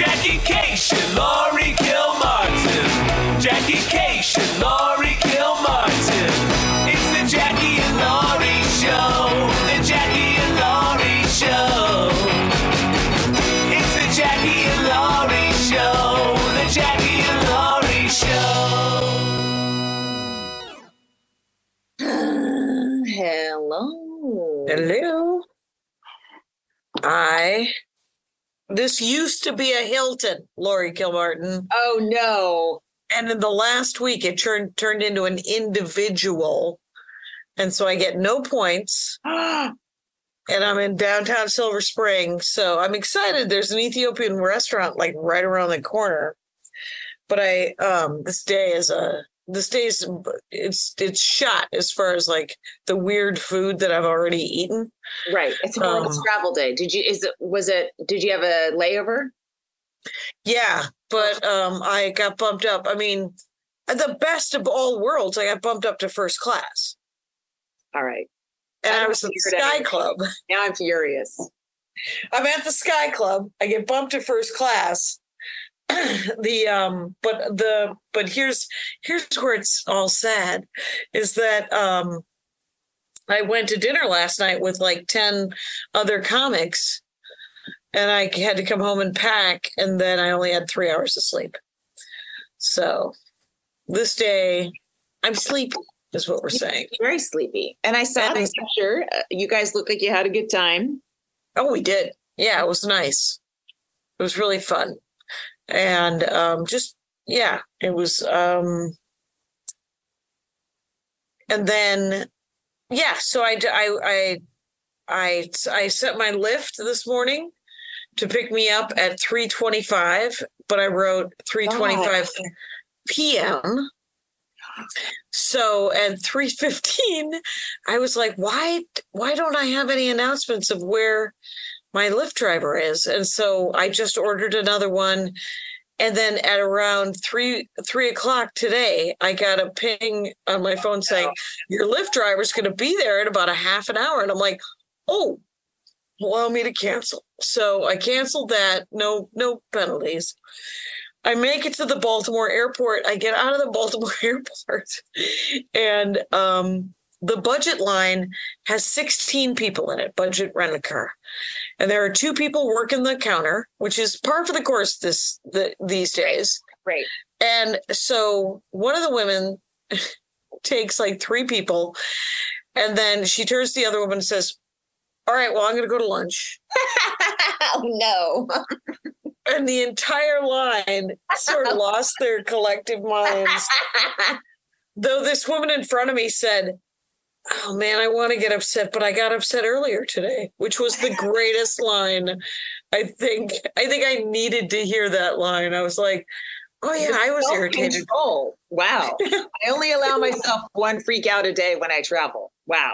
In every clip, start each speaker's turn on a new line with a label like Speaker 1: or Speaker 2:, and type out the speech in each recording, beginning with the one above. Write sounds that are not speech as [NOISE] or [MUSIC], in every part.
Speaker 1: Jackie Kashian, Laurie Kilmartin. Jackie Kashian, Laurie Kilmartin. It's the Jackie and Laurie Show. The Jackie and Laurie Show. It's the Jackie and Laurie Show. The Jackie and Laurie Show.
Speaker 2: Hello.
Speaker 3: Hello. I. This used to be a Hilton, Laurie Kilmartin,
Speaker 2: Oh no.
Speaker 3: and in the last week it turned turned into an individual, and so I get no points. [GASPS] And I'm in downtown Silver Spring, so I'm excited. There's an Ethiopian restaurant like right around the corner, but I um this day is a this day is it's it's shot as far as like the weird food that I've already eaten.
Speaker 2: right. It's a
Speaker 3: Um,
Speaker 2: travel day. Did you is it was it did you have a layover?
Speaker 3: Yeah, but um, I got bumped up. I mean, the best of all worlds, I got bumped up to first class,
Speaker 2: All right.
Speaker 3: and
Speaker 2: I
Speaker 3: I was at the Sky. Club.
Speaker 2: Now I'm furious.
Speaker 3: I'm at the Sky Club. I get bumped to first class. [COUGHS] the um, but the but here's here's where it's all sad, is that um, I went to dinner last night with like ten other comics, and I had to come home and pack, and then I only had three hours of sleep. So this day, I'm sleepy, is what we're saying.
Speaker 2: Very sleepy. And I saw the picture. Uh, You guys look like you had a good time.
Speaker 3: Oh, we did. Yeah, it was nice. It was really fun. And um just yeah, it was um and then yeah, so I I I I I set my Lyft this morning to pick me up at 3:25, but I wrote 3:25 p.m. So at 3:15, I was like, why why don't I have any announcements of where my Lyft driver is? And so I just ordered another one. And then at around three three o'clock today, I got a ping on my phone saying, Your Lyft driver's gonna be there in about a half an hour. And I'm like, Oh, allow me to cancel. So I canceled that. No, no penalties. I make it to the Baltimore airport. I get out of the Baltimore [LAUGHS] airport, and um, the budget line has 16 people in it, budget rent a car. And there are two people working the counter, which is par for the course this the, these days.
Speaker 2: Right.
Speaker 3: And so one of the women [LAUGHS] takes like three people, and then she turns to the other woman and says, All right, well, I'm going to go to lunch. [LAUGHS]
Speaker 2: oh no. [LAUGHS]
Speaker 3: And the entire line sort of lost their collective minds. Though this woman in front of me said, Oh man, I want to get upset, but I got upset earlier today, which was the greatest line. I think I think I needed to hear that line. I was like, Oh yeah, I was irritated.
Speaker 2: Self-control. Wow. [LAUGHS] I only allow myself one freak out a day when I travel. Wow.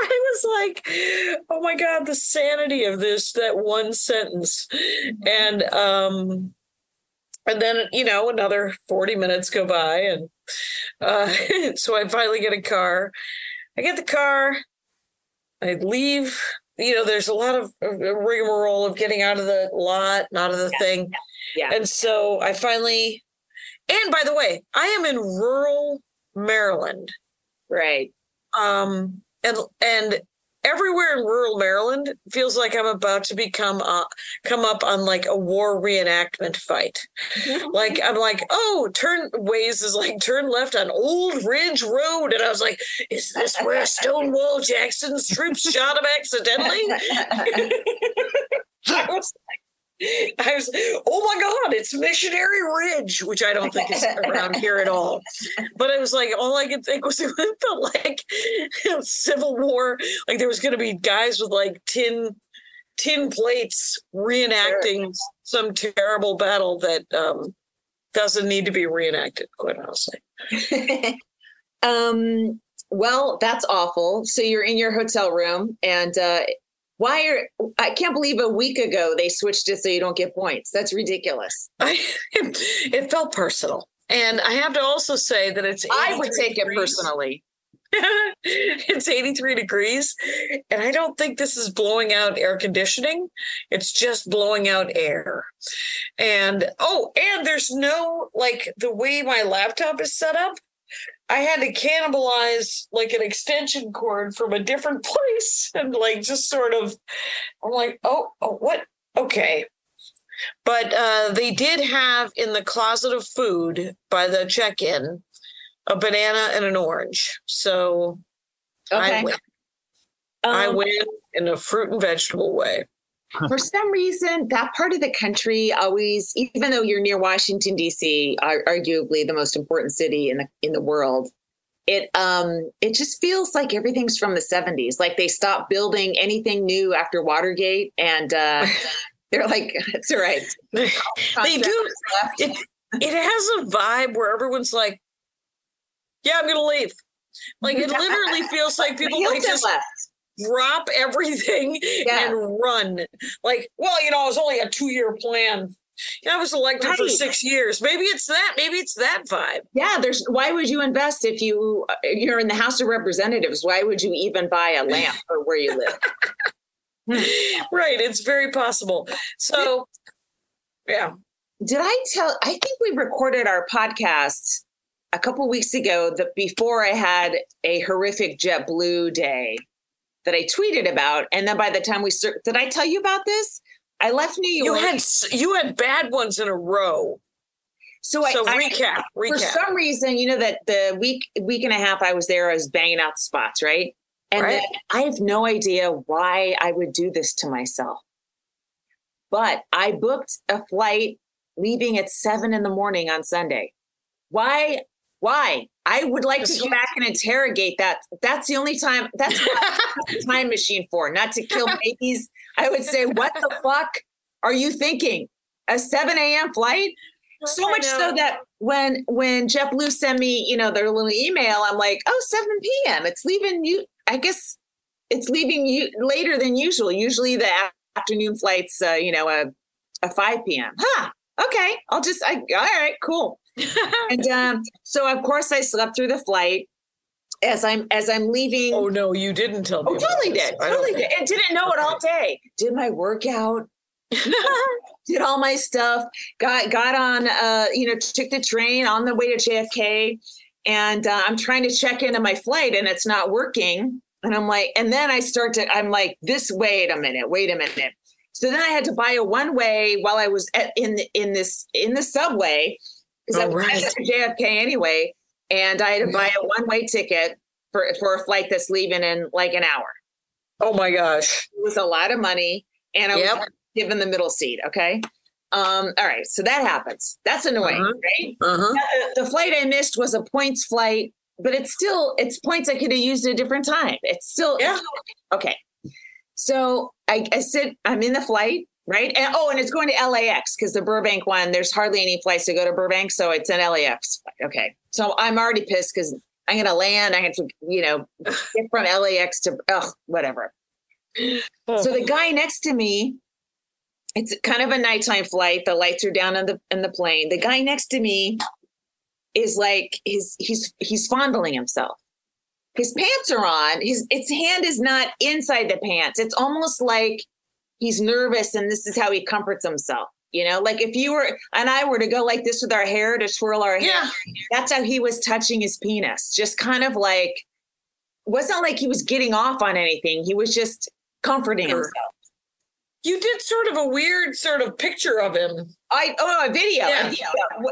Speaker 3: I was like, oh my God, the sanity of this, that one sentence. And um and then, you know, another 40 minutes go by and uh [LAUGHS] so I finally get a car. I get the car, I leave. You know, there's a lot of uh, rigmarole of getting out of the lot, and out of the thing.
Speaker 2: Yeah.
Speaker 3: And so I finally, and by the way, I am in rural Maryland
Speaker 2: Right.
Speaker 3: um and and everywhere in rural maryland feels like i'm about to become uh come up on like a war reenactment fight. [LAUGHS] Like i'm like oh turn ways is like turn left on old ridge road. And i was like is this where stonewall jackson's troops shot him accidentally? [LAUGHS] [LAUGHS] I was like, [LAUGHS] I was, oh my God, it's Missionary Ridge, which I don't think is around here at all. But it was like, all I could think was [LAUGHS] it felt like [LAUGHS] Civil War. Like there was going to be guys with like tin, tin plates reenacting some terrible battle that um, doesn't need to be reenacted, quite honestly.
Speaker 2: um, well, that's awful. So you're in your hotel room and uh why are I can't believe a week ago they switched it so you don't get points. That's ridiculous. [LAUGHS]
Speaker 3: I, it felt personal. And I have to also say that it's.
Speaker 2: I would
Speaker 3: 83
Speaker 2: take it personally. [LAUGHS]
Speaker 3: it's 83 degrees and i don't think this is blowing out air conditioning it's just blowing out air And oh, and there's no like the way my laptop is set up. I had to cannibalize like an extension cord from a different [LAUGHS] place and like just sort of I'm like, oh, oh what? Okay. But uh they did have in the closet of food by the check-in a banana and an orange. So I
Speaker 2: Okay.
Speaker 3: I
Speaker 2: Um,
Speaker 3: win in a fruit and vegetable way.
Speaker 2: For some reason, that part of the country always, even though you're near Washington D.C., arguably the most important city in the in the world, it um it just feels like everything's from the 70s. Like they stopped building anything new after Watergate, and uh, [LAUGHS] they're like, [LAUGHS] "It's all right." [LAUGHS]
Speaker 3: they do.
Speaker 2: Left.
Speaker 3: It, it has a vibe where everyone's like, "Yeah, I'm gonna leave." Like it literally feels like people like just
Speaker 2: left.
Speaker 3: Drop [LAUGHS] everything
Speaker 2: Yeah.
Speaker 3: and run. Like, well, you know, it was only a two-year plan. I was elected for six years. Maybe it's that. Maybe it's that vibe.
Speaker 2: Yeah, there's. Why would you invest if you uh, you're in the House of Representatives? Why would you even buy a lamp for where you live? [LAUGHS]
Speaker 3: Right. It's very possible. So, yeah.
Speaker 2: Did I tell? I think we recorded our podcast a couple weeks ago. That before I had a horrific JetBlue day that I tweeted about, and then by the time we did, I tell you about this? I left New York.
Speaker 3: You had you had bad ones in a row.
Speaker 2: so I,
Speaker 3: So
Speaker 2: I-
Speaker 3: recap.
Speaker 2: for some reason, you know that the week week and a half I was there, I was banging out the spots, right? And
Speaker 3: Right.
Speaker 2: then I have no idea why I would do this to myself. But I booked a flight leaving at seven in the morning on Sunday. Why? Why? I would like to go back and interrogate that. That's the only time. That's what [LAUGHS] time machine for, not to kill babies. I would say, what the fuck are you thinking? A 7 a.m. flight? so much so that when when Jeff JetBlue sent me, you know, their little email, I'm like, oh, 7 p.m. It's leaving you. I guess it's leaving you later than usual. Usually the afternoon flights, uh, you know, a, a 5 p.m. Huh. Okay. I'll just, I, all right, cool. And um, so of course I slept through the flight as I'm as I'm leaving.
Speaker 3: oh no, you didn't tell me.
Speaker 2: Oh, totally did.
Speaker 3: I
Speaker 2: Totally did. And didn't know it all day. Did my workout, [LAUGHS] did all my stuff, got got on uh, you know, took the train on the way to JFK. And uh, I'm trying to check into my flight and it's not working. And I'm like, and then I start to, I'm like, this, wait a minute, wait a minute. So then I had to buy a one way while I was at, in in this in the subway because I
Speaker 3: Oh,
Speaker 2: was
Speaker 3: right.
Speaker 2: at JFK anyway, and I had to buy a one way ticket for for a flight that's leaving in like an hour.
Speaker 3: Oh my gosh.
Speaker 2: It was a lot of money, and I
Speaker 3: Yep.
Speaker 2: was given the middle seat. Okay, um, all right, so that happens. That's annoying,
Speaker 3: Uh-huh.
Speaker 2: right?
Speaker 3: Uh-huh.
Speaker 2: Now, The, the flight I missed was a points flight, but it's still it's points I could have used at a different time. It's still
Speaker 3: Yeah.
Speaker 2: okay. So I, I sit, I'm in the flight, right? And oh, and it's going to LAX because the Burbank one, there's hardly any flights to go to Burbank. So it's an LAX. flight. Okay. So I'm already pissed because I'm going to land. I have to, you know, [LAUGHS] get from LAX to, oh, whatever. So the guy next to me, it's kind of a nighttime flight. The lights are down on the in the plane. The guy next to me is like his he's he's fondling himself. His pants are on. His its hand is not inside the pants. It's almost like he's nervous and this is how he comforts himself. You know, like if you were and I were to go like this with our hair to twirl our hair,
Speaker 3: yeah.
Speaker 2: that's how he was touching his penis. Just kind of like wasn't like he was getting off on anything. He was just comforting himself.
Speaker 3: You did sort of a weird sort of picture of him.
Speaker 2: I oh a video.
Speaker 3: Yeah.
Speaker 2: A video.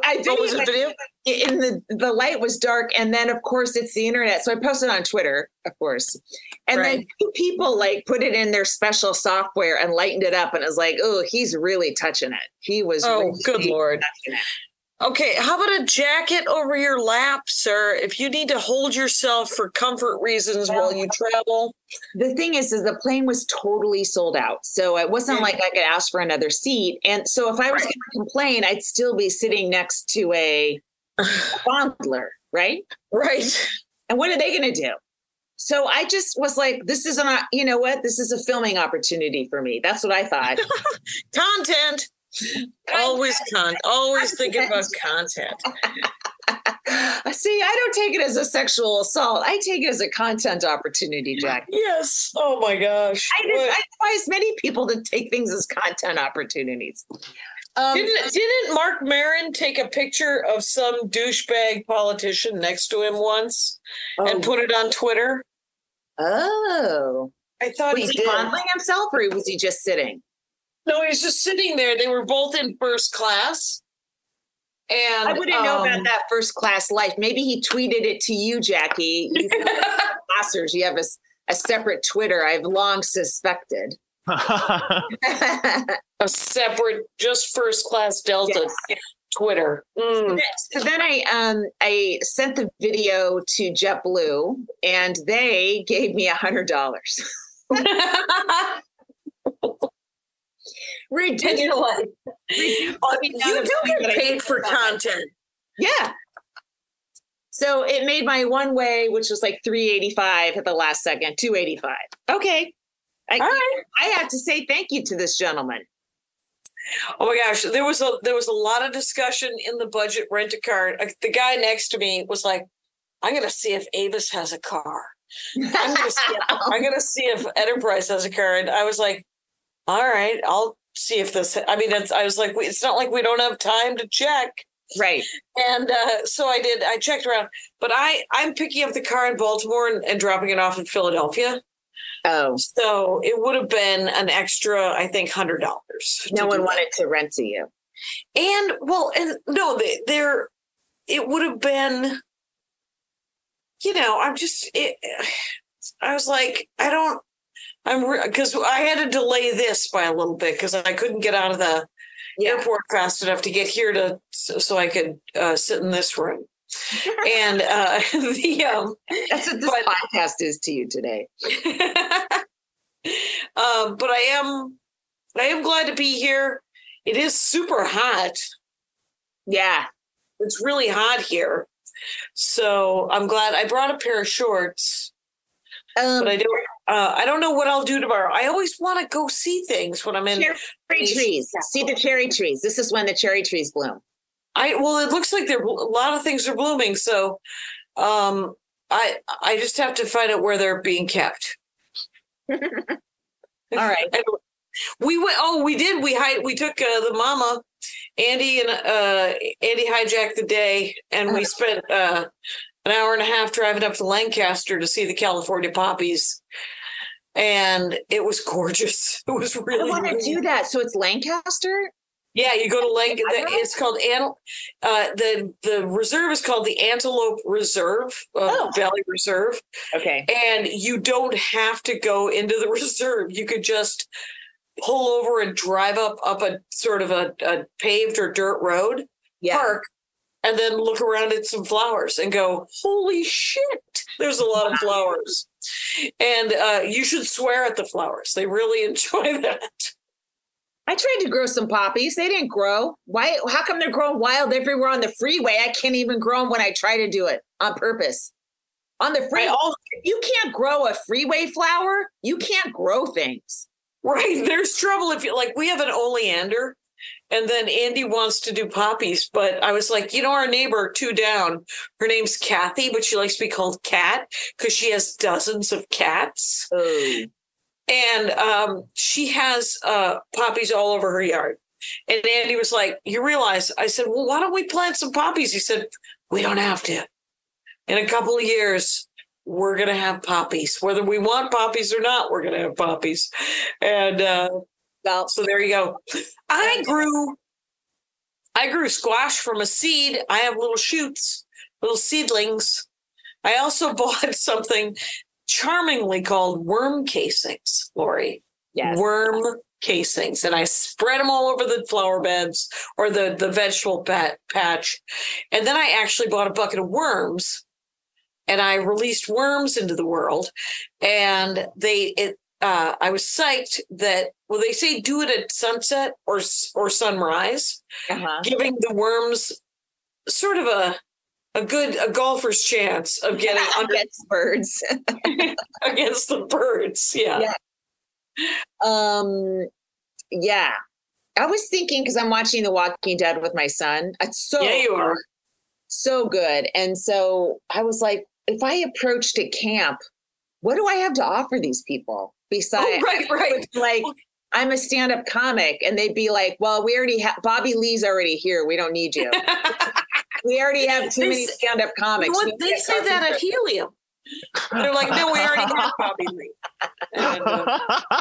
Speaker 2: I
Speaker 3: Oh, was
Speaker 2: videoed
Speaker 3: it video?
Speaker 2: in the the light was dark and then of course it's the internet so i posted on twitter of course and then
Speaker 3: Right.
Speaker 2: two people like put it in their special software and lightened it up and it was like oh he's really touching it he was
Speaker 3: Oh,
Speaker 2: really
Speaker 3: good lord. Okay, how about a jacket over your lap, sir? If you need to hold yourself for comfort reasons while you travel.
Speaker 2: The thing is is the plane was totally sold out so it wasn't
Speaker 3: Mm.
Speaker 2: like i could ask for another seat and so if i was
Speaker 3: Right.
Speaker 2: going to complain i'd still be sitting next to a [SIGHS] fondler right
Speaker 3: Right.
Speaker 2: And what are they going to do? So I just was like, this is an, you know what? This is a filming opportunity for me. That's what I thought. [LAUGHS]
Speaker 3: Content. Always con always thinking about content. [LAUGHS] [LAUGHS]
Speaker 2: See, I don't take it as a sexual assault. I take it as a content opportunity, Jack.
Speaker 3: Yes. Oh my gosh.
Speaker 2: I,
Speaker 3: What-
Speaker 2: I advise many people to take things as content opportunities. Um,
Speaker 3: Didn't didn't Mark Maron take a picture of some douchebag politician next to him once and
Speaker 2: oh,
Speaker 3: put it on Twitter?
Speaker 2: oh.
Speaker 3: I thought he
Speaker 2: was
Speaker 3: he
Speaker 2: he fondling himself or was he just sitting?
Speaker 3: No, he was just sitting there. They were both in first class. And
Speaker 2: I wouldn't know
Speaker 3: um,
Speaker 2: about that first class life. Maybe he tweeted it to you, Jackie. You [LAUGHS] masters, you have a, a separate Twitter. I've long suspected. [LAUGHS]
Speaker 3: a separate, just first class Delta Twitter. Mm.
Speaker 2: so then I um I sent the video to JetBlue and they gave me a hundred dollars. [LAUGHS] Ridiculous.
Speaker 3: you're like,
Speaker 2: Reduced
Speaker 3: oh, you do get paid for content.
Speaker 2: Yeah. So it made my one way, which was like 385 at the last second, 285. Okay. I,
Speaker 3: All right.
Speaker 2: I have to say thank you to this gentleman.
Speaker 3: Oh my gosh, there was a there was a lot of discussion in the budget rent a car. The guy next to me was like, "I'm going to see if Avis has a car. I'm going to see. If, I'm going to see if Enterprise has a car." And I was like, "All right, I'll see if this." I mean, it's, I was like, we- "It's not like we don't have time to check."
Speaker 2: right.
Speaker 3: And uh, so I did. I checked around, but I I'm picking up the car in Baltimore and, and dropping it off in Philadelphia.
Speaker 2: Oh,
Speaker 3: So it would have been an extra, I think, hundred dollars.
Speaker 2: no one wanted to rent to you.
Speaker 3: And well, and no, they, there, it would have been, you know, I'm just, it, I was like, I don't, I'm because I had to delay this by a little bit because I couldn't get out of the
Speaker 2: Yeah.
Speaker 3: airport fast enough to get here to so, so I could uh, sit in this room. [LAUGHS] and uh, [LAUGHS] the um,
Speaker 2: That's what this
Speaker 3: But-
Speaker 2: podcast is to you today. [LAUGHS]
Speaker 3: um, but I am, I am glad to be here. It is super hot.
Speaker 2: Yeah.
Speaker 3: it's really hot here. So I'm glad I brought a pair of shorts,
Speaker 2: Um,
Speaker 3: but I don't. Uh, I don't know what I'll do tomorrow. I always want to go see things when I'm in.
Speaker 2: cherry trees. See the cherry trees. This is when the cherry trees bloom.
Speaker 3: I well, it looks like there a lot of things are blooming. So, um, I I just have to find out where they're being kept. [LAUGHS]
Speaker 2: All right.
Speaker 3: We went. Oh, we did. We hide. We took uh, the mama, Andy and uh, Andy hijacked the day, and we [LAUGHS] spent uh, an hour and a half driving up to Lancaster to see the California poppies, and it was gorgeous. [LAUGHS] It was really.
Speaker 2: I want to do that. So it's Lancaster.
Speaker 3: Yeah, you go to
Speaker 2: know.
Speaker 3: It's called An. Uh, the the reserve is called the Antelope Reserve, uh,
Speaker 2: Oh.
Speaker 3: Valley Reserve.
Speaker 2: Okay.
Speaker 3: and you don't have to go into the [LAUGHS] reserve. You could just pull over and drive up up a sort of a, a paved or dirt road
Speaker 2: Yeah.
Speaker 3: park, and then look around at some flowers and go, "Holy shit!" There's a lot of flowers, and uh, you should swear at the flowers. They really [LAUGHS] enjoy that.
Speaker 2: I tried to grow some poppies. They didn't grow. Why? How come they're growing wild everywhere on the freeway? I can't even grow them when I try to do it on purpose. On the freeway,
Speaker 3: all
Speaker 2: you can't grow a freeway flower. You can't grow things.
Speaker 3: right. There's trouble if you like. We have an oleander. And then Andy wants to do poppies, but I was like, you know, our neighbor two down, her name's Kathy, but she likes to be called Cat because she has dozens of cats.
Speaker 2: Oh,
Speaker 3: And um, she has uh, poppies all over her yard. And Andy was like, You realize? I said, Well, why don't we plant some poppies? He said, We don't have to. In a couple of years, we're going to have poppies. Whether we want poppies or not, we're going to have poppies. And uh,
Speaker 2: well,
Speaker 3: so there you go. I grew I grew squash from a seed. I have little shoots, little seedlings. I also [LAUGHS] bought something charmingly called worm casings, Laurie.
Speaker 2: yes.
Speaker 3: Worm casings. And I spread them all over the flower beds or the, the vegetable pat, patch. And then I actually bought a bucket of worms and I released worms into the world. And they, it, uh, I was psyched that, well, they say do it at sunset or, or sunrise
Speaker 2: Uh-huh.
Speaker 3: giving the worms sort of a a good a golfer's chance of getting [LAUGHS] under
Speaker 2: Against birds. [LAUGHS]
Speaker 3: against the birds. Yeah.
Speaker 2: Yeah. Um, yeah. I was thinking because I'm watching The Walking Dead with my son. It's so
Speaker 3: Yeah, you are.
Speaker 2: so good. And so I was like, if I approached at camp, what do I have to offer these people besides
Speaker 3: Oh, right, right.
Speaker 2: like I'm a stand-up comic, and they'd be like, "Well, we already have Bobby Lee's already here. We don't need you. [LAUGHS] we already have too
Speaker 3: They
Speaker 2: many stand-up comics."
Speaker 3: What, they say that at Helium. They're like, no, we already have [LAUGHS] Bobby Lee. And, uh,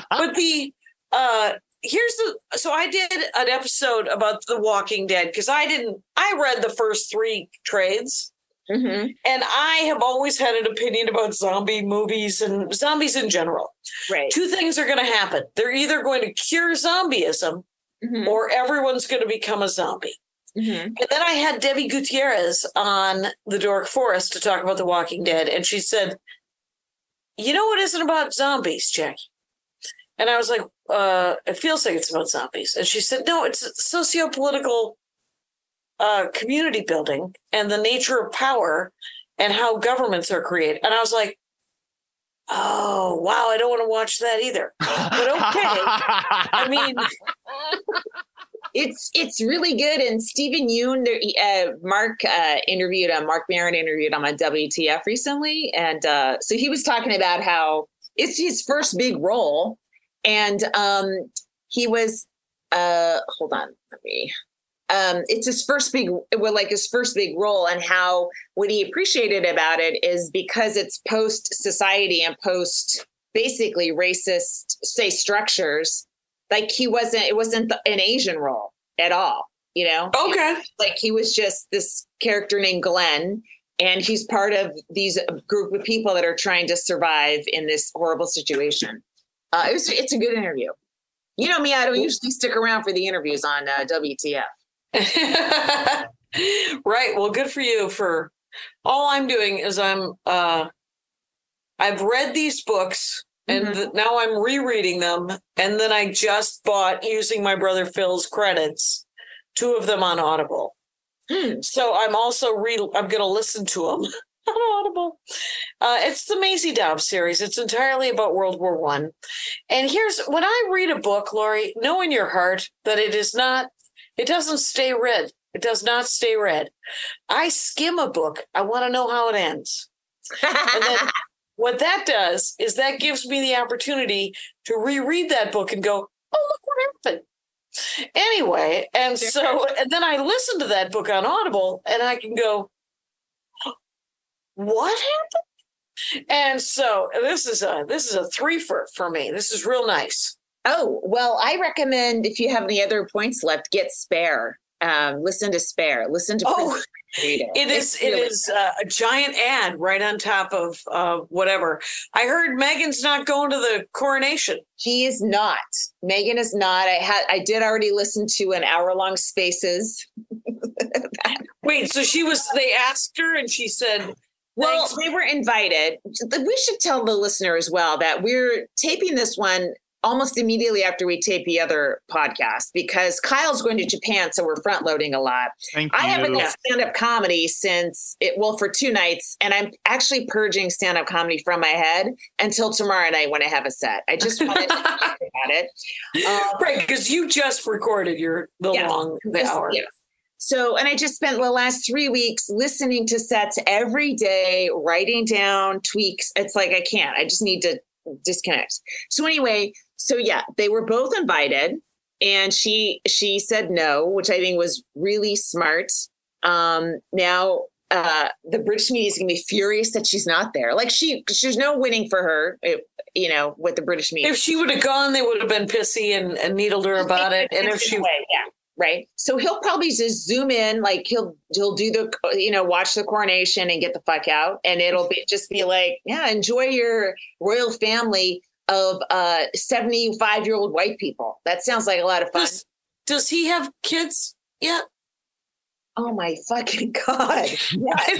Speaker 3: but the uh here's the so I did an episode about The Walking Dead because I didn't I read the first three trades
Speaker 2: Mhm,
Speaker 3: and I have always had an opinion about zombie movies and zombies in general.
Speaker 2: right.
Speaker 3: Two things are going to happen. They're either going to cure zombieism
Speaker 2: Mhm,
Speaker 3: or everyone's going to become a zombie.
Speaker 2: mhm.
Speaker 3: And then I had Debbie Gutierrez on the Dork Forest to talk about The Walking Dead, and she said, "You know what isn't about zombies, Jackie?" And I was like, uh, "It feels like it's about zombies." And she said, "No, it's socio-political uh, community building and the nature of power and how governments are created." And I was like, "Oh, wow! I don't want to watch that either." But okay. I mean, [LAUGHS]
Speaker 2: It's it's really good. And Steven Yeun, uh, Mark uh, interviewed him. Mark Maron interviewed on WTF recently, and uh, so he was talking about how it's his first big role, and um, he was. Uh, hold on, let me. Um, it's his first big, well, like his first big role, and how what he appreciated about it is because it's post society and post basically racist, say structures like he wasn't it wasn't the, an asian role at all you know?
Speaker 3: Okay.
Speaker 2: like he was just this character named glenn and he's part of these group of people that are trying to survive in this horrible situation. Uh, it was it's a good interview. You know me i don't usually stick around for the interviews on uh, wtf [LAUGHS]
Speaker 3: right. Well, good for you for all I'm doing is I'm uh I've read these books and
Speaker 2: Mhm.
Speaker 3: th- now I'm rereading them and then I just bought using my brother Phil's credits two of them on Audible.
Speaker 2: Hmm.
Speaker 3: So I'm also re I'm going to listen to them [LAUGHS] on Audible. Uh, it's the Maisie Dobbs series. It's entirely about World War One. And here's when I read a book, Laurie, know in your heart that it is not, it doesn't stay red. It does not stay red. I skim a book. I want to know how it ends. And then [LAUGHS] what that does is that gives me the opportunity to reread that book and go, oh, look what happened. Anyway, and so, and then I listen to that book on Audible and I can go, what happened? And so this is a this is a three for for me. This is real nice.
Speaker 2: Oh well i recommend if you have any other points left get spare um, listen to spare listen to
Speaker 3: Oh,
Speaker 2: it.
Speaker 3: It is
Speaker 2: It's really
Speaker 3: is uh, a giant ad right on top of uh, whatever. I heard Meghan's not going to the coronation.
Speaker 2: He is not. Meghan is not. I had I did already listen to an hour long spaces. [LAUGHS]
Speaker 3: Wait, so she was they asked her and she said
Speaker 2: Well,
Speaker 3: Thanks.
Speaker 2: they were invited. We should tell the listener as well that we're taping this one almost immediately after we tape the other podcast because Kyle's going to Japan, so we're front loading a lot.
Speaker 4: Thank
Speaker 2: I haven't done stand up comedy since it well for two nights, and I'm actually purging stand up comedy from my head until tomorrow night when I have a set. I just wanted to talk [LAUGHS] about it. Um,
Speaker 3: right because you just recorded your the
Speaker 2: Yes.
Speaker 3: long the
Speaker 2: This-
Speaker 3: hour.
Speaker 2: yeah. So, and I just spent the last three weeks listening to sets every day, writing down tweaks. It's like I can't. I just need to disconnect. So anyway, so yeah, they were both invited, and she she said no, which I think was really smart. Um, now uh, the British media is going to be furious that she's not there. Like she, there's no winning for her, it, you know, with the British media.
Speaker 3: If she would have gone, they would have been pissy and, and needled her about it. And if she
Speaker 2: Away, yeah right so he'll probably just zoom in like he'll he'll do the you know watch the coronation and get the fuck out and it'll be just be like yeah enjoy your royal family of uh 75 year old white people. That sounds like a lot of fun.
Speaker 3: Does, does he have kids yet?
Speaker 2: oh my fucking god. [LAUGHS] Yes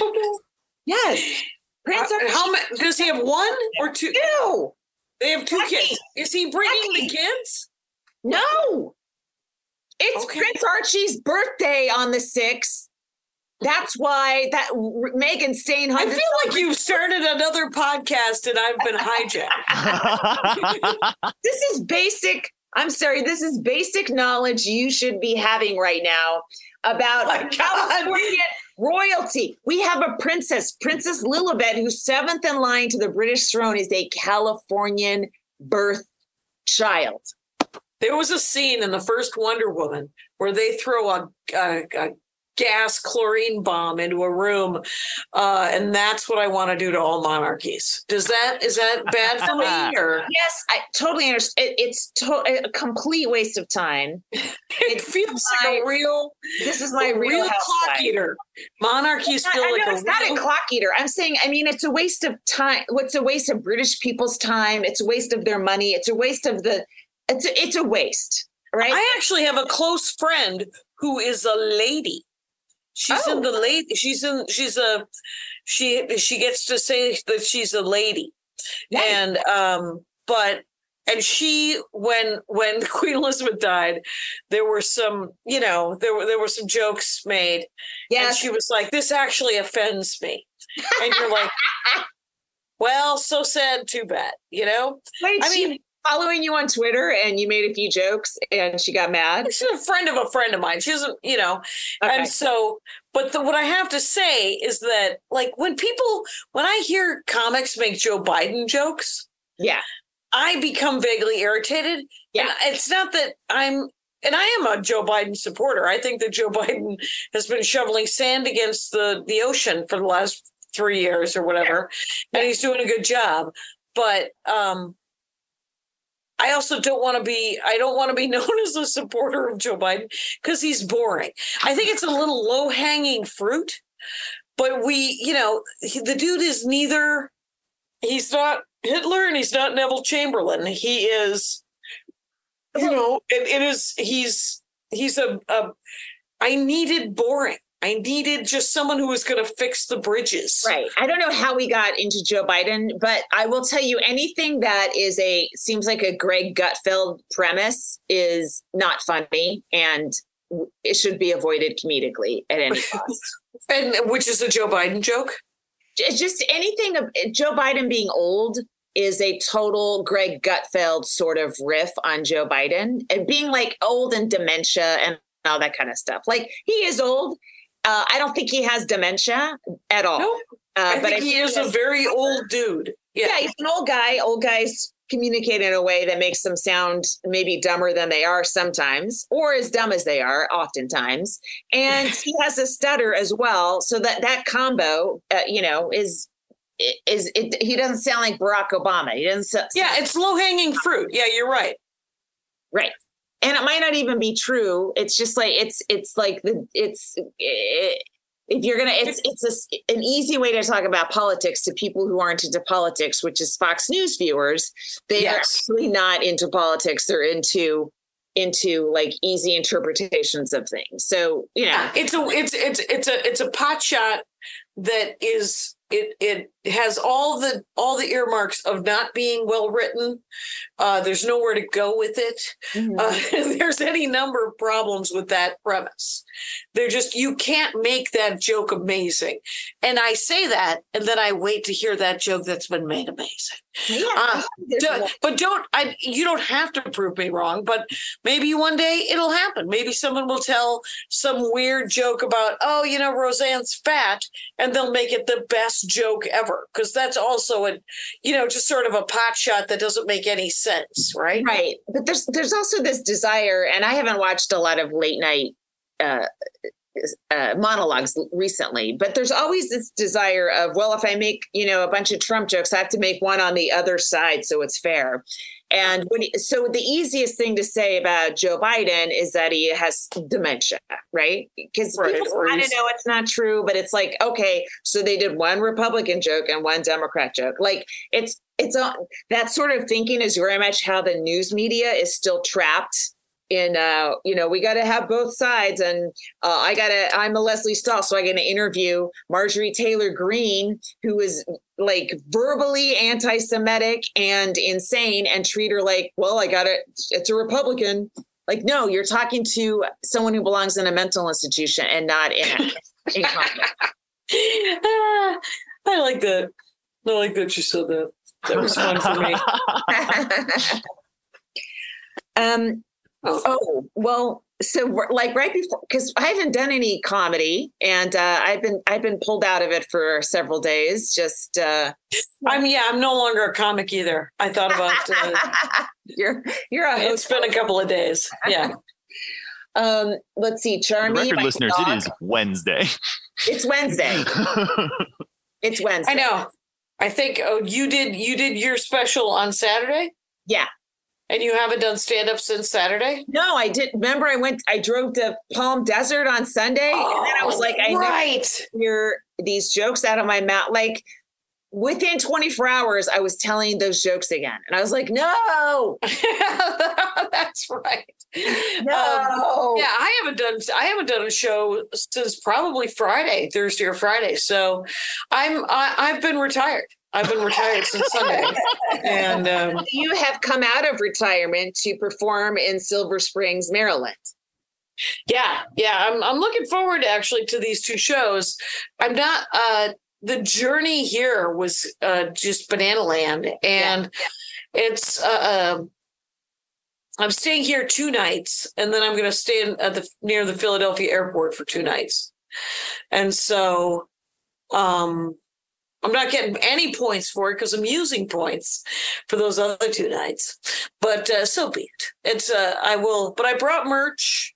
Speaker 2: yes. Prince
Speaker 3: Uh, How many does he have one or two?
Speaker 2: no
Speaker 3: They have two kids. Is he bringing the kids?
Speaker 2: no. It's
Speaker 3: Okay.
Speaker 2: prince archie's birthday on the 6th that's why that Meghan's staying home.
Speaker 3: I feel like you've started another podcast and I've been hijacked. [LAUGHS]
Speaker 2: this is basic. I'm sorry, this is basic knowledge you should be having right now about
Speaker 3: Oh my God.
Speaker 2: Californian royalty. We have a princess, Princess Lilibet, who's seventh in line to the British throne, is a Californian birth child.
Speaker 3: There was a scene in the first Wonder Woman where they throw a, a, a gas chlorine bomb into a room, uh, and that's what I want to do to all monarchies. Does that is that bad for me [LAUGHS] or
Speaker 2: Yes, I totally understand. It, it's to- a complete waste of time. [LAUGHS]
Speaker 3: it feels like a real
Speaker 2: This is my real,
Speaker 3: real clock eater? Monarchies
Speaker 2: I-
Speaker 3: feel
Speaker 2: I
Speaker 3: like
Speaker 2: know
Speaker 3: a
Speaker 2: it's not a clock eater. I'm saying, I mean, it's a waste of time. What's a waste of British people's time? It's a waste of their money. It's a waste of the. It's a, it's a waste, right?
Speaker 3: I actually have a close friend who is a lady. She's in
Speaker 2: Oh.
Speaker 3: the late. She's in. She's a. She she gets to say that she's a lady,
Speaker 2: Nice.
Speaker 3: and um, but and she when when [LAUGHS] Queen Elizabeth died, there were some you know there were there were some jokes made, and she was like, "This actually offends me," and you're like, [LAUGHS] "Well, so sad, too bad," you know.
Speaker 2: Wait,
Speaker 3: I
Speaker 2: she
Speaker 3: mean-
Speaker 2: following you on Twitter and you made a few jokes and she got mad.
Speaker 3: She's a friend of a friend of mine. She's, doesn't, you know,
Speaker 2: Okay.
Speaker 3: And so, but the, what I have to say is that, like, when people, when I hear comics make Joe Biden jokes,
Speaker 2: Yeah.
Speaker 3: I become vaguely irritated.
Speaker 2: Yeah.
Speaker 3: And it's not that I'm, and I am a Joe Biden supporter. I think that Joe Biden has been shoveling sand against the, the ocean for the last three years or whatever, and he's doing a good job. But, um, I also don't want to be I don't want to be [LAUGHS] known as a supporter of Joe Biden because he's boring. I think it's a little low hanging fruit, but we, you know, he- the dude is neither he's not Hitler and he's not Neville Chamberlain. He is you know, it, it is he's he's a, a I needed boring. I needed just someone who was going to fix the bridges.
Speaker 2: Right. I don't know how we got into Joe Biden, but I will tell you anything that is a seems like a Greg Gutfeld premise is not funny and it should be avoided comedically at any [LAUGHS] cost.
Speaker 3: And which is a Joe Biden joke.
Speaker 2: Just anything of Joe Biden being old is a total Greg Gutfeld sort of riff on Joe Biden and being like old and dementia and all that kind of stuff. Like he is old. Uh, I don't think he has dementia at all.
Speaker 3: No,
Speaker 2: uh,
Speaker 3: I think he is a
Speaker 2: has-
Speaker 3: very old dude. Yeah.
Speaker 2: yeah, he's an old guy. Old guys communicate in a way that makes them sound maybe dumber than they are sometimes, or as dumb as they are oftentimes. And he has a stutter as well, so that that combo, uh, you know, is is it, he doesn't sound like Barack Obama. He doesn't. s-
Speaker 3: Yeah, it's low hanging fruit. Yeah, you're right.
Speaker 2: right. And it might not even be true. It's just like it's it's like the it's. It, if you're gonna, it's it's a an easy way to talk about politics to people who aren't into politics, which is Fox News viewers. They are
Speaker 3: Yes.
Speaker 2: actually not into politics; they're into into like easy interpretations of things. So you know,
Speaker 3: Yeah, it's a it's it's it's a it's a pot shot that is it it has all the all the earmarks of not being well written. Uh, there's nowhere to go with it. Uh, [LAUGHS] there's any number of problems with that premise. They're just you can't make that joke amazing. And I say that, and then I wait to hear that joke that's been made amazing.
Speaker 2: Yeah,
Speaker 3: uh, but don't I you don't have to prove me wrong, but maybe one day it'll happen. Maybe someone will tell some weird joke about, oh, you know, Roseanne's fat, and they'll make it the best joke ever. Because that's also a you know, just sort of a pot shot that doesn't make any sense, right?
Speaker 2: right but there's there's also this desire and i haven't watched a lot of late night uh, uh monologues recently but there's always this desire of well if i make you know a bunch of trump jokes i have to make one on the other side so it's fair. And when he, so the easiest thing to say about joe biden is that he has dementia right? Because
Speaker 3: Right,
Speaker 2: people kind of know it's not true but it's like okay so they did one republican joke and one democrat joke. Like it's it's on that sort of thinking is very much how the news media is still trapped in uh you know we got to have both sides and uh, i gotta i'm a lesley stahl so i gotta interview marjorie taylor greene who is like verbally anti-semitic and insane and treat her like well i gotta it's a republican like no you're talking to someone who belongs in a mental institution and not in a in. [LAUGHS]
Speaker 3: Ah, I like that. I like that you said that. That was fun for me. [LAUGHS]
Speaker 2: um Oh well, so like right before, because I haven't done any comedy, and uh, I've been I've been pulled out of it for several days. Just uh,
Speaker 3: I'm yeah, I'm no longer a comic either. I thought about uh, [LAUGHS]
Speaker 2: you're you're a
Speaker 3: it's
Speaker 2: host.
Speaker 3: been a couple of days. Yeah. [LAUGHS]
Speaker 2: Um, let's see,
Speaker 4: For
Speaker 2: Charmy.
Speaker 4: record listeners,
Speaker 2: dog-
Speaker 4: it is Wednesday.
Speaker 2: It's Wednesday. [LAUGHS] It's Wednesday.
Speaker 3: I know. I think oh you did you did your special on Saturday?
Speaker 2: Yeah.
Speaker 3: And you haven't done stand up since Saturday?
Speaker 2: No, I didn't. Remember, I went. I drove to Palm Desert on Sunday, and then I was like, I
Speaker 3: right.
Speaker 2: hear these jokes out of my mouth. Like within 24 hours, I was telling those jokes again, and I was like, no, [LAUGHS]
Speaker 3: That's right. Um,
Speaker 2: no.
Speaker 3: yeah, I haven't done I haven't done a show since probably Friday, Thursday or Friday. So I'm I, I've been retired. I've been retired since [LAUGHS] Sunday, and um,
Speaker 2: You have come out of retirement to perform in Silver Springs, Maryland.
Speaker 3: yeah, yeah, I'm I'm looking forward actually to these two shows. I'm not. uh The journey here was uh just banana land, and it's uh. um, I'm staying here two nights, and then I'm going to stay in, at the near the Philadelphia airport for two nights, and so um, I'm not getting any points for it because I'm using points for those other two nights. But uh, so be it. It's uh, I will. But I brought merch,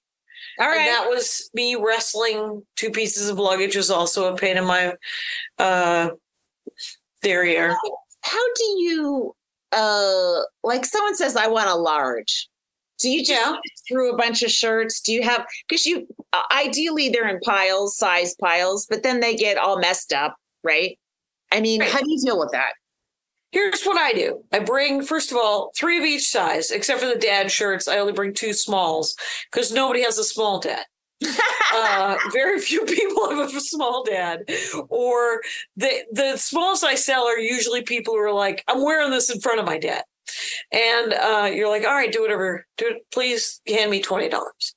Speaker 2: All
Speaker 3: and that was me wrestling two pieces of luggage. Was also a pain in my uh, derriere.
Speaker 2: How do you, uh, like someone says, I want a large. Do you just
Speaker 3: Yeah.
Speaker 2: through a bunch of shirts? Do you have, because you, uh, ideally they're in piles, size piles, but then they get all messed up, right? I mean,
Speaker 3: Right.
Speaker 2: how do you deal with that?
Speaker 3: Here's what I do. I bring, first of all, three of each size, except for the dad shirts. I only bring two smalls because nobody has a small dad. [LAUGHS] uh, very few [LAUGHS] people have a small dad, or the the smallest I sell are usually people who are like, "I'm wearing this in front of my dad," and uh, you're like, "All right, do whatever. Do it. Please hand me twenty dollars."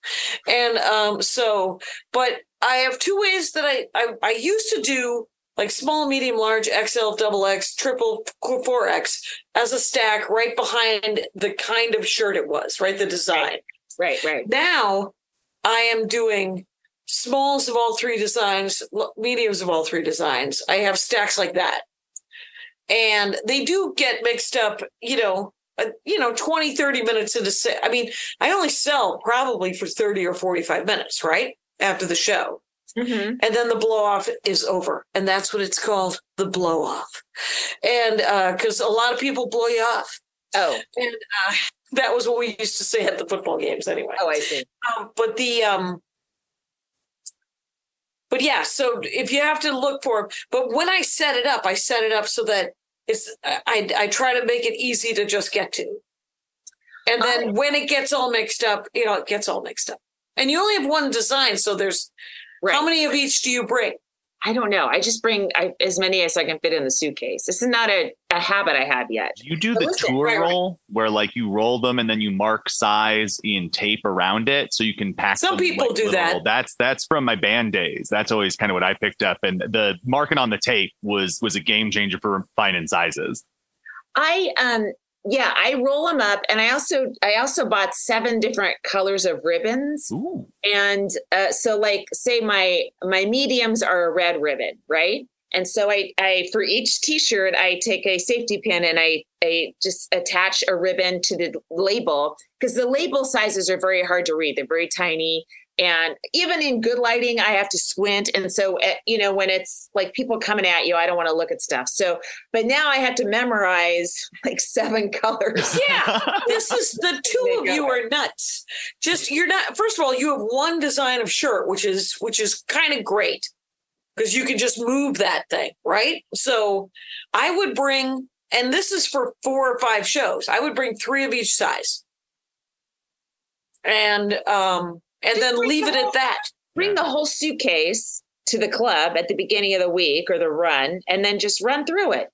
Speaker 3: And um, so, but I have two ways that I, I I used to do like small, medium, large, XL, double X, triple, four X as a stack right behind the kind of shirt it was, right? The design.
Speaker 2: right, right.
Speaker 3: Now I am doing smalls of all three designs, mediums of all three designs. I have stacks like that. And they do get mixed up, you know, uh, you know, 20, 30 minutes into se- I mean, I only sell probably for 30 or 45 minutes, right? After the show.
Speaker 2: Mhm.
Speaker 3: And then the blow off is over. And that's what it's called, the blow off. And because a lot of people blow you off.
Speaker 2: Oh,
Speaker 3: And uh, [LAUGHS] that was what we used to say at the football games anyway.
Speaker 2: oh, I see.
Speaker 3: Um, but the um but yeah, so if you have to look for but when I set it up, I set it up so that it's I I try to make it easy to just get to. And then when it gets all mixed up, you know, it gets all mixed up. And you only have one design, so there's
Speaker 2: Right.
Speaker 3: how many of each do you bring?
Speaker 2: I don't know. I just bring I, as many as I can fit in the suitcase. This is not a, a habit I have yet.
Speaker 4: You do
Speaker 2: But
Speaker 4: the
Speaker 2: listen,
Speaker 4: tour
Speaker 3: right, right.
Speaker 4: roll where like you roll them and then you mark size in tape around it so you can pack.
Speaker 3: Some
Speaker 4: them,
Speaker 3: people
Speaker 4: like,
Speaker 3: do that.
Speaker 4: That's that's from my band days. That's always kind of what I picked up, and the marking on the tape was was a game changer for finding sizes.
Speaker 2: I um yeah, I roll them up, and I also I also bought seven different colors of ribbons,
Speaker 4: Ooh,
Speaker 2: and uh, so like say my my mediums are a red ribbon, right? And so I I for each T-shirt I take a safety pin and I I just attach a ribbon to the label because the label sizes are very hard to read. They're very tiny. And even in good lighting, I have to squint. And so, eh, you know, when it's like people coming at you, I don't want to look at stuff. So, but now I have to memorize [LAUGHS] like seven colors.
Speaker 3: Yeah. this is the [LAUGHS] two of you are nuts. Just you're not first of all, you have one design of shirt, which is which is kind of great because you can just move that thing, right? So I would bring, and this is for four or five shows, I would bring three of each size. And um and
Speaker 2: Just
Speaker 3: then leave
Speaker 2: the
Speaker 3: it
Speaker 2: whole-
Speaker 3: at that.
Speaker 2: Bring the whole suitcase to the club at the beginning of the week or the run, and then just run through it.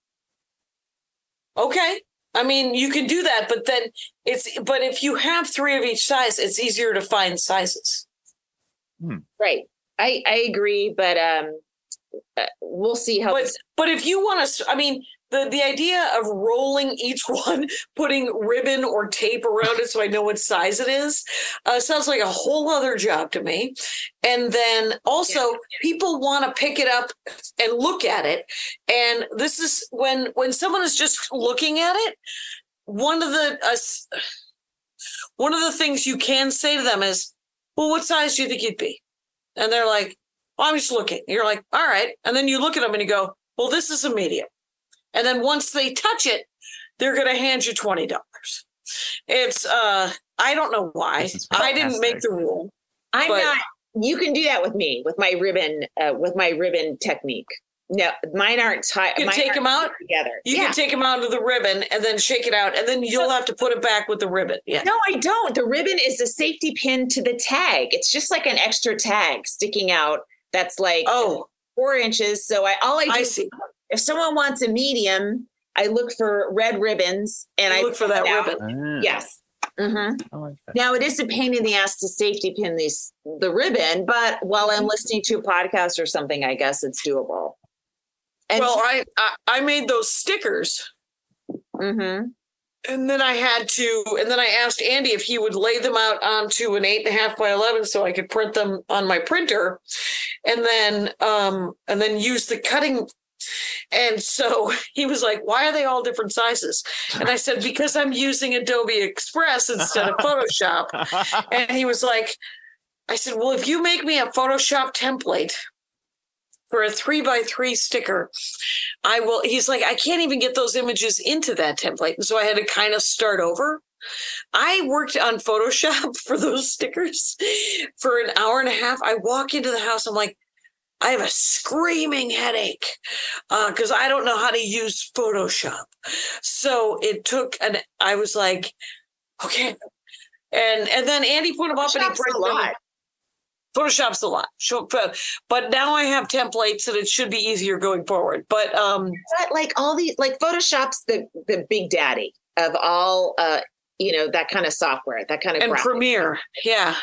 Speaker 3: Okay. I mean, you can do that, but then it's but if you have three of each size, it's easier to find sizes.
Speaker 2: Right. I I agree, but um, uh, we'll see how.
Speaker 3: but
Speaker 2: this-
Speaker 3: but if you want to i mean the the idea of rolling each [LAUGHS] one, putting ribbon or tape around it so I know what size it is, uh, sounds like a whole other job to me. And then also, people want to pick it up and look at it, and this is when when someone is just looking at it. One of the uh, one of the things you can say to them is, "Well, what size do you think you'd be?" And they're like, well, I'm just looking. You're like, all right. And then you look at them and you go, well, this is a medium. And then once they touch it, they're going to hand you $20. It's, uh, I don't know why. I didn't make the rule.
Speaker 2: I'm
Speaker 3: But-
Speaker 2: not. You can do that with me with my ribbon, uh, with my ribbon technique. No, mine aren't tied.
Speaker 3: You can take them out.
Speaker 2: together.
Speaker 3: You
Speaker 2: yeah.
Speaker 3: can take them out of the ribbon and then shake it out. And then you'll have to put it back with the ribbon. Yeah.
Speaker 2: No, I don't. The ribbon is a safety pin to the tag. It's just like an extra tag sticking out. That's like
Speaker 3: Oh,
Speaker 2: four inches. So I all I do
Speaker 3: I see.
Speaker 2: If someone wants a medium, I look for red ribbons and I
Speaker 3: look for that
Speaker 2: pull it out.
Speaker 3: ribbon.
Speaker 4: Ah,
Speaker 2: Yes. hmm
Speaker 4: I like that.
Speaker 2: Now it is a pain in the ass to safety pin these the ribbon, but while I'm listening to a podcast or something, I guess it's doable. And
Speaker 3: Well, I, I I made those stickers
Speaker 2: mhm.
Speaker 3: and then I had to, and then I asked Andy if he would lay them out onto an eight and a half by eleven so I could print them on my printer, and then um and then use the cutting. And so [LAUGHS] he was like, "Why are they all different sizes?" And I said, "Because I'm using Adobe Express instead of [LAUGHS] Photoshop." And he was like, "I said, well, if you make me a Photoshop template." For a three by three sticker, I will. He's like, I can't even get those images into that template. And so I had to kind of start over. I worked on Photoshop [LAUGHS] for those stickers for an hour and a half. I walk into the house, I'm like, I have a screaming headache because I don't know how to use Photoshop. So it took an, I was like, okay. And and then Andy put them up and he
Speaker 2: Photoshop's a
Speaker 3: them.
Speaker 2: lot.
Speaker 3: Photoshop's a lot. But- now I have templates and it should be easier going forward. But um
Speaker 2: But like all these, like Photoshop's the the big daddy of all, uh, you know, that kind of software, that kind of
Speaker 3: and. Premiere, yeah.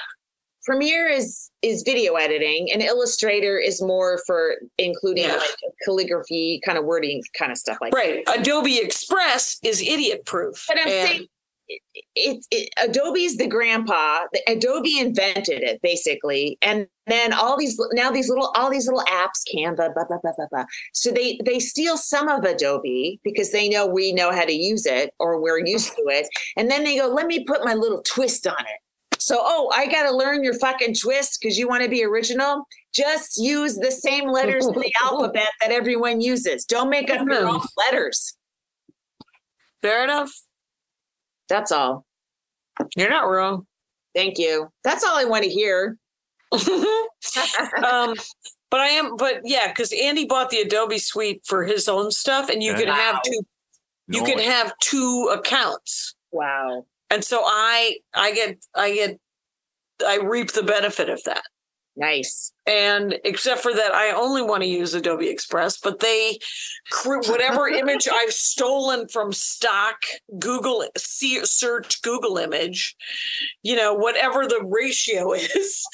Speaker 2: Premiere is is video editing, and Illustrator is more for including
Speaker 3: Yeah.
Speaker 2: like calligraphy, kind of wording, kind of stuff like that.
Speaker 3: Right. Adobe Express is idiot proof.
Speaker 2: But I'm saying it, it, it, Adobe's the grandpa. Adobe invented it basically, and then all these now these little all these little apps, Canva, blah blah blah blah blah. So they they steal some of Adobe because they know we know how to use it or we're used [LAUGHS] to it, and then they go, let me put my little twist on it. So oh, I got to learn your fucking twist because you want to be original. Just use the same letters in the alphabet that everyone uses. Don't make up your own [LAUGHS] letters.
Speaker 3: Fair enough.
Speaker 2: That's all.
Speaker 3: You're not wrong.
Speaker 2: Thank you. That's all I want to hear. [LAUGHS]
Speaker 3: um, but I am, but yeah, because Andy bought the Adobe suite for his own stuff, and you can have two. You can
Speaker 4: Nice.
Speaker 3: have two accounts,
Speaker 2: Wow.
Speaker 3: And so I, I get, I get, I reap the benefit of that.
Speaker 2: Nice.
Speaker 3: And except for that i only want to use adobe express but they whatever [LAUGHS] image i've stolen from stock google search google image you know whatever the ratio [LAUGHS] is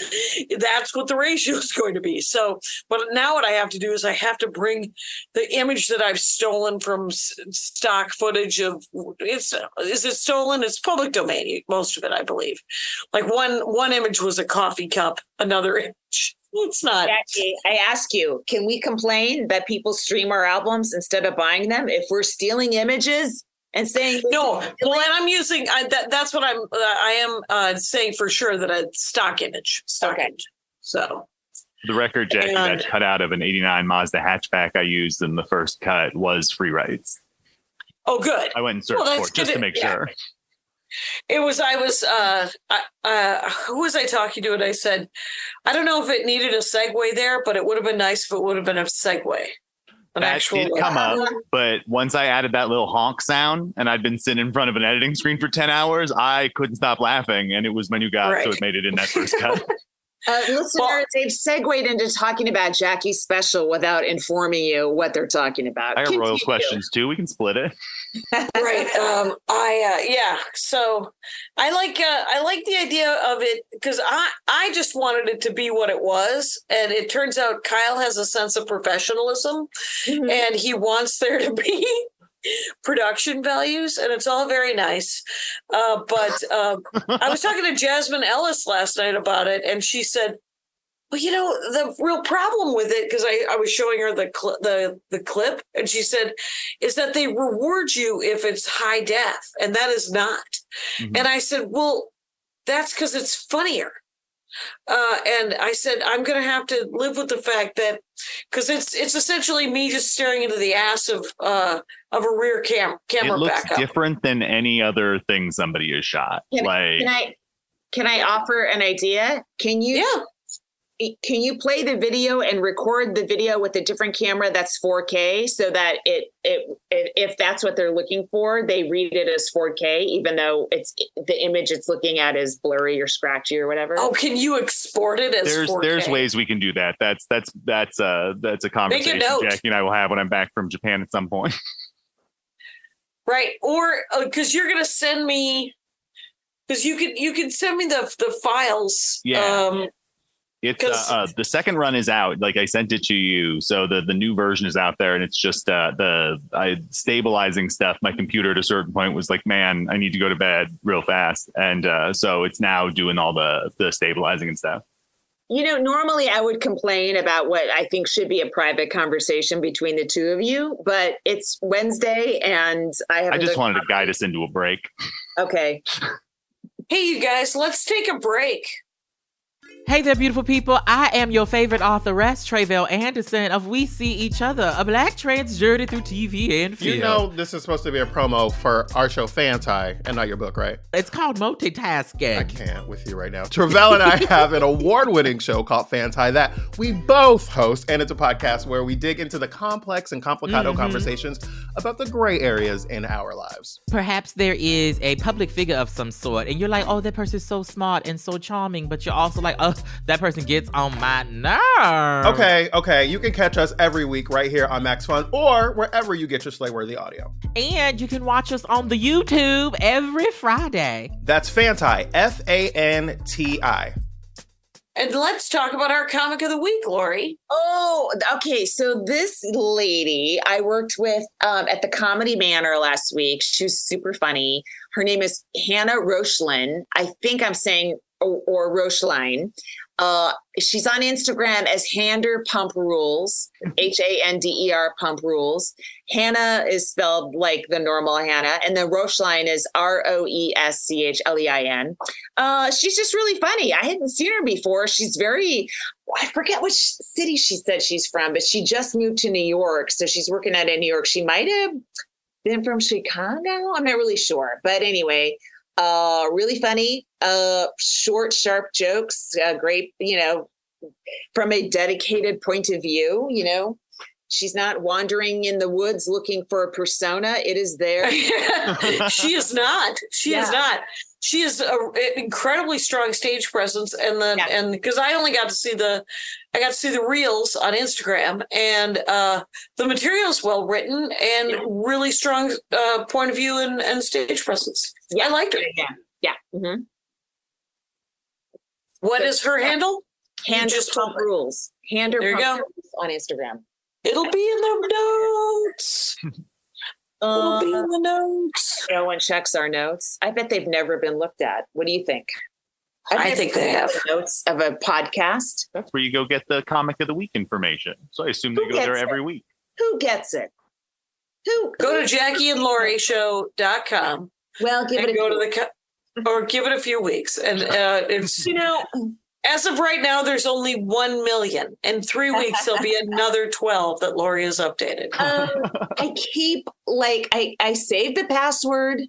Speaker 3: that's what the ratio is going to be. So but now what i have to do is i have to bring the image that i've stolen from stock footage of it's is it stolen? It's public domain most of it i believe. Like one one image was a coffee cup another [LAUGHS] image it's not
Speaker 2: Jackie, I ask you, can we complain that people stream our albums instead of buying them if we're stealing images and saying
Speaker 3: No, [LAUGHS] well, and I'm using I, that. That's what I'm. Uh, I am uh, saying for sure that a stock image. Stock
Speaker 2: Okay.
Speaker 3: image. So
Speaker 4: the record, Jackie,
Speaker 3: And-
Speaker 4: that cutout of an 89 Mazda hatchback I used in the first cut was free rights.
Speaker 3: oh, good.
Speaker 4: I went and searched
Speaker 3: Well,
Speaker 4: for it just to
Speaker 3: to-
Speaker 4: make
Speaker 3: yeah.
Speaker 4: sure.
Speaker 3: It was. I was. Uh, I, uh, who was I talking to? And I said, I don't know if it needed a segue there, but it would have been nice if it would have been a segue. An
Speaker 4: That
Speaker 3: actual.
Speaker 4: did come up, but once I added that little honk sound and I'd been sitting in front of an editing screen for 10 hours, I couldn't stop laughing. And it was my new god, so it made it in that first cut. [LAUGHS]
Speaker 2: Uh, listeners, they've segued into talking about Jackie's special without informing you what they're talking about.
Speaker 4: I got Royals
Speaker 2: Continue.
Speaker 4: questions too. We can split it.
Speaker 3: Right um i uh yeah so i like uh i like the idea of it because i i just wanted it to be what it was and it turns out kyle has a sense of professionalism
Speaker 2: Mhm.
Speaker 3: and he wants there to be production values, and it's all very nice. Uh, but uh, I was talking to Jasmine Ellis last night about it, and she said, "Well, you know, the real problem with it because I, I was showing her the cl- the the clip, and she said, is that they reward you if it's high def, and that is not."
Speaker 4: Mhm.
Speaker 3: And I said, "Well, that's because it's funnier." Uh, and I said, I'm going to have to live with the fact that because it's it's essentially me just staring into the ass of uh, of a rear cam
Speaker 4: it looks
Speaker 3: backup.
Speaker 4: different than any other thing somebody has shot.
Speaker 2: Can,
Speaker 4: like
Speaker 2: can I can I offer an idea? Can you
Speaker 3: Yeah,
Speaker 2: can you play the video and record the video with a different camera that's 4K so that it, it it if that's what they're looking for, they read it as 4K, even though it's the image it's looking at is blurry or scratchy or whatever.
Speaker 3: Oh, can you export it as
Speaker 4: there's
Speaker 3: 4K?
Speaker 4: there's ways we can do that. That's that's that's uh that's a conversation
Speaker 3: note.
Speaker 4: Jackie and I will have when I'm back from Japan at some point. [LAUGHS]
Speaker 3: right? Or because you're gonna send me because you can you can send me the the files.
Speaker 4: Yeah.
Speaker 3: Um,
Speaker 4: It's
Speaker 3: 'Cause-
Speaker 4: uh, uh, the second run is out. Like I sent it to you, so the the new version is out there, and it's just uh, the I stabilizing stuff. My computer at a certain point was like, "Man, I need to go to bed real fast," and uh, so it's now doing all the the stabilizing and stuff.
Speaker 2: You know, normally I would complain about what I think should be a private conversation between the two of you, but it's Wednesday and I have
Speaker 4: I
Speaker 2: a
Speaker 4: just
Speaker 2: good-
Speaker 4: wanted to guide us into a break.
Speaker 2: Okay.
Speaker 3: hey, you guys, let's take a break.
Speaker 5: Hey there, beautiful people. I am your favorite authoress, Tre'vell Anderson of We See Each Other, a black trans journey through TV and film.
Speaker 6: You know this is supposed to be a promo for our show Fanti and not your book, right?
Speaker 5: it's called Multitasking.
Speaker 6: I can't with you right now. Tre'vell and I have an award-winning show called Fanti that we both host, and it's a podcast where we dig into the complex and complicado
Speaker 5: Mhm.
Speaker 6: conversations about the gray areas in our lives.
Speaker 5: Perhaps there is a public figure of some sort, and you're like, oh, that person's so smart and so charming, but you're also like, oh, [LAUGHS] that person gets on my nerves.
Speaker 6: Okay, okay. You can catch us every week right here on Max Fun or wherever you get your Slay Worthy audio.
Speaker 5: And you can watch us on the YouTube every Friday.
Speaker 6: That's Fanti, F A N T I.
Speaker 3: And let's talk about our comic of the week, Laurie.
Speaker 2: Oh, okay. So this lady I worked with um, at the Comedy Manor last week. She was super funny. Her name is Hannah Roeschlein. I think I'm saying or, or Rochline. Uh, she's on Instagram as Hander Pump Rules, [LAUGHS] H A N D E R Pump Rules. Hannah is spelled like the normal Hannah, and then Roeschlein is R O E S C H L E I N. Uh, she's just really funny. I hadn't seen her before. She's very I forget which city she said she's from, but she just moved to New York. So she's working out in New York. She might have been from Chicago. I'm not really sure. But anyway, uh, really funny, uh, short, sharp jokes, uh, great, you know, from a dedicated point of view, you know. She's not wandering in the woods looking for a persona. It is there. [LAUGHS]
Speaker 3: she is not. She is not. She is an incredibly strong stage presence, and then
Speaker 2: Yeah.
Speaker 3: and because I only got to see the, I got to see the reels on Instagram, and uh, the material is well written and
Speaker 2: Yeah.
Speaker 3: really strong uh, point of view and, and stage presence. I liked her.
Speaker 2: Yeah. Yeah. hmm
Speaker 3: What is her handle?
Speaker 2: Hander
Speaker 3: just told
Speaker 2: Pump
Speaker 3: me.
Speaker 2: Rules. Hander
Speaker 3: There you
Speaker 2: Pump
Speaker 3: go.
Speaker 2: Rules on Instagram.
Speaker 3: It'll be in the notes. [LAUGHS] It'll be
Speaker 2: Uh,
Speaker 3: in the notes.
Speaker 2: no one checks our notes. I bet they've never been looked at. What do you think? I've
Speaker 3: I think they have.
Speaker 2: the Notes of a podcast.
Speaker 4: That's where you go get the comic of the week information. So I assume they
Speaker 2: Who
Speaker 4: go there
Speaker 2: gets it?
Speaker 4: every week.
Speaker 2: Who gets it? Who?
Speaker 3: Go to JackieandLaurieShow.com
Speaker 2: Well, give
Speaker 3: and
Speaker 2: it a
Speaker 3: go to the co- or give it a few weeks, and uh, it's
Speaker 2: You know,
Speaker 3: As of right now, there's only 1 million. In three weeks, there'll be another 12 that Laurie has updated.
Speaker 2: um, I keep like I I save the password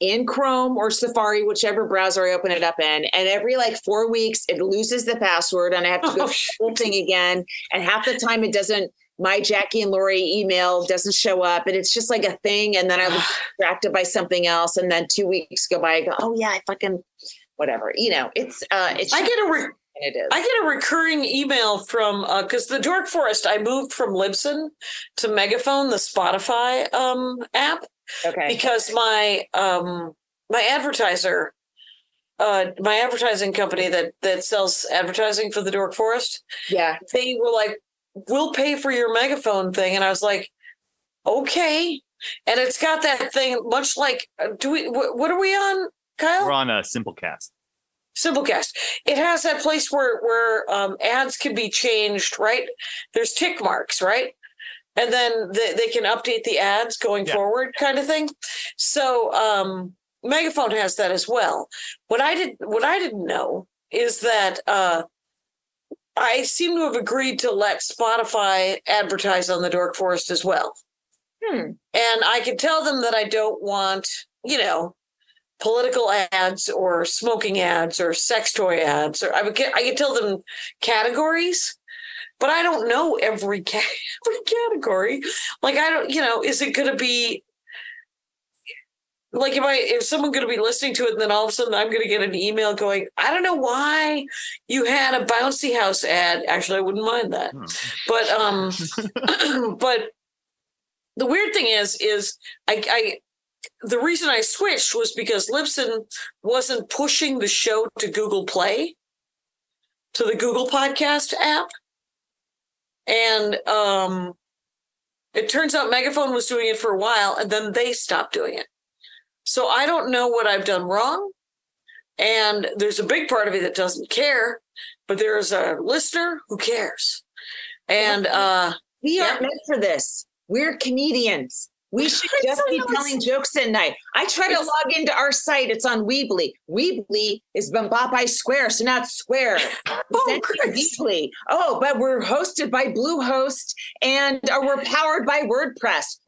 Speaker 2: in Chrome or Safari, whichever browser I open it up in, and every like four weeks it loses the password, and I have to go
Speaker 3: Oh,
Speaker 2: through the whole thing again. And half the time it doesn't. My Jackie and Laurie email doesn't show up, and it's just like a thing. And then I was [SIGHS] distracted by something else, and then two weeks go by. I go, oh yeah, I fucking whatever. You know, it's uh, it's
Speaker 3: I get a re-
Speaker 2: it is.
Speaker 3: I get a recurring email from uh, because the Dork Forest. I moved from Libsyn to Megaphone, the Spotify um, app,
Speaker 2: okay.
Speaker 3: because my um, my advertiser, uh, my advertising company that that sells advertising for the Dork Forest,
Speaker 2: Yeah.
Speaker 3: they were like, "We'll pay for your Megaphone thing," and I was like, "Okay." and it's got that thing much like uh, do we what are we on kyle
Speaker 4: We're on a Simplecast.
Speaker 3: Simplecast. It has that place where where um, ads can be changed, right? There's tick marks, right? And then they, they can update the ads going
Speaker 4: Yeah.
Speaker 3: forward, kind of thing. So um, Megaphone has that as well. What I did, what I didn't know is that uh, I seem to have agreed to let Spotify advertise on the Dork Forest as well.
Speaker 2: Hmm.
Speaker 3: And I can tell them that I don't want, you know, political ads or smoking ads or sex toy ads or I would I could tell them categories, but I don't know every ca- [LAUGHS] every category. Like I don't, you know, is it going to be like if I if someone going to be listening to it and then all of a sudden I'm going to get an email going, I don't know why you had a bouncy house ad. Actually, I wouldn't mind that.
Speaker 4: Hmm.
Speaker 3: But um [LAUGHS] but the weird thing is is I I the reason I switched was because Libsyn wasn't pushing the show to Google Play, to the Google Podcast app. And um, it turns out Megaphone was doing it for a while and then they stopped doing it. So I don't know what I've done wrong. And there's a big part of me that doesn't care, but there's a listener who cares. And uh,
Speaker 2: We aren't meant for this. We're comedians. We [LAUGHS] should just be telling jokes at night. I try to log into our site. It's on Weebly. Weebly is Bumbapai Square, so not Square.
Speaker 3: oh,
Speaker 2: Send it
Speaker 3: Chris.
Speaker 2: Weebly. Oh, but we're hosted by Bluehost and uh, we're powered by WordPress.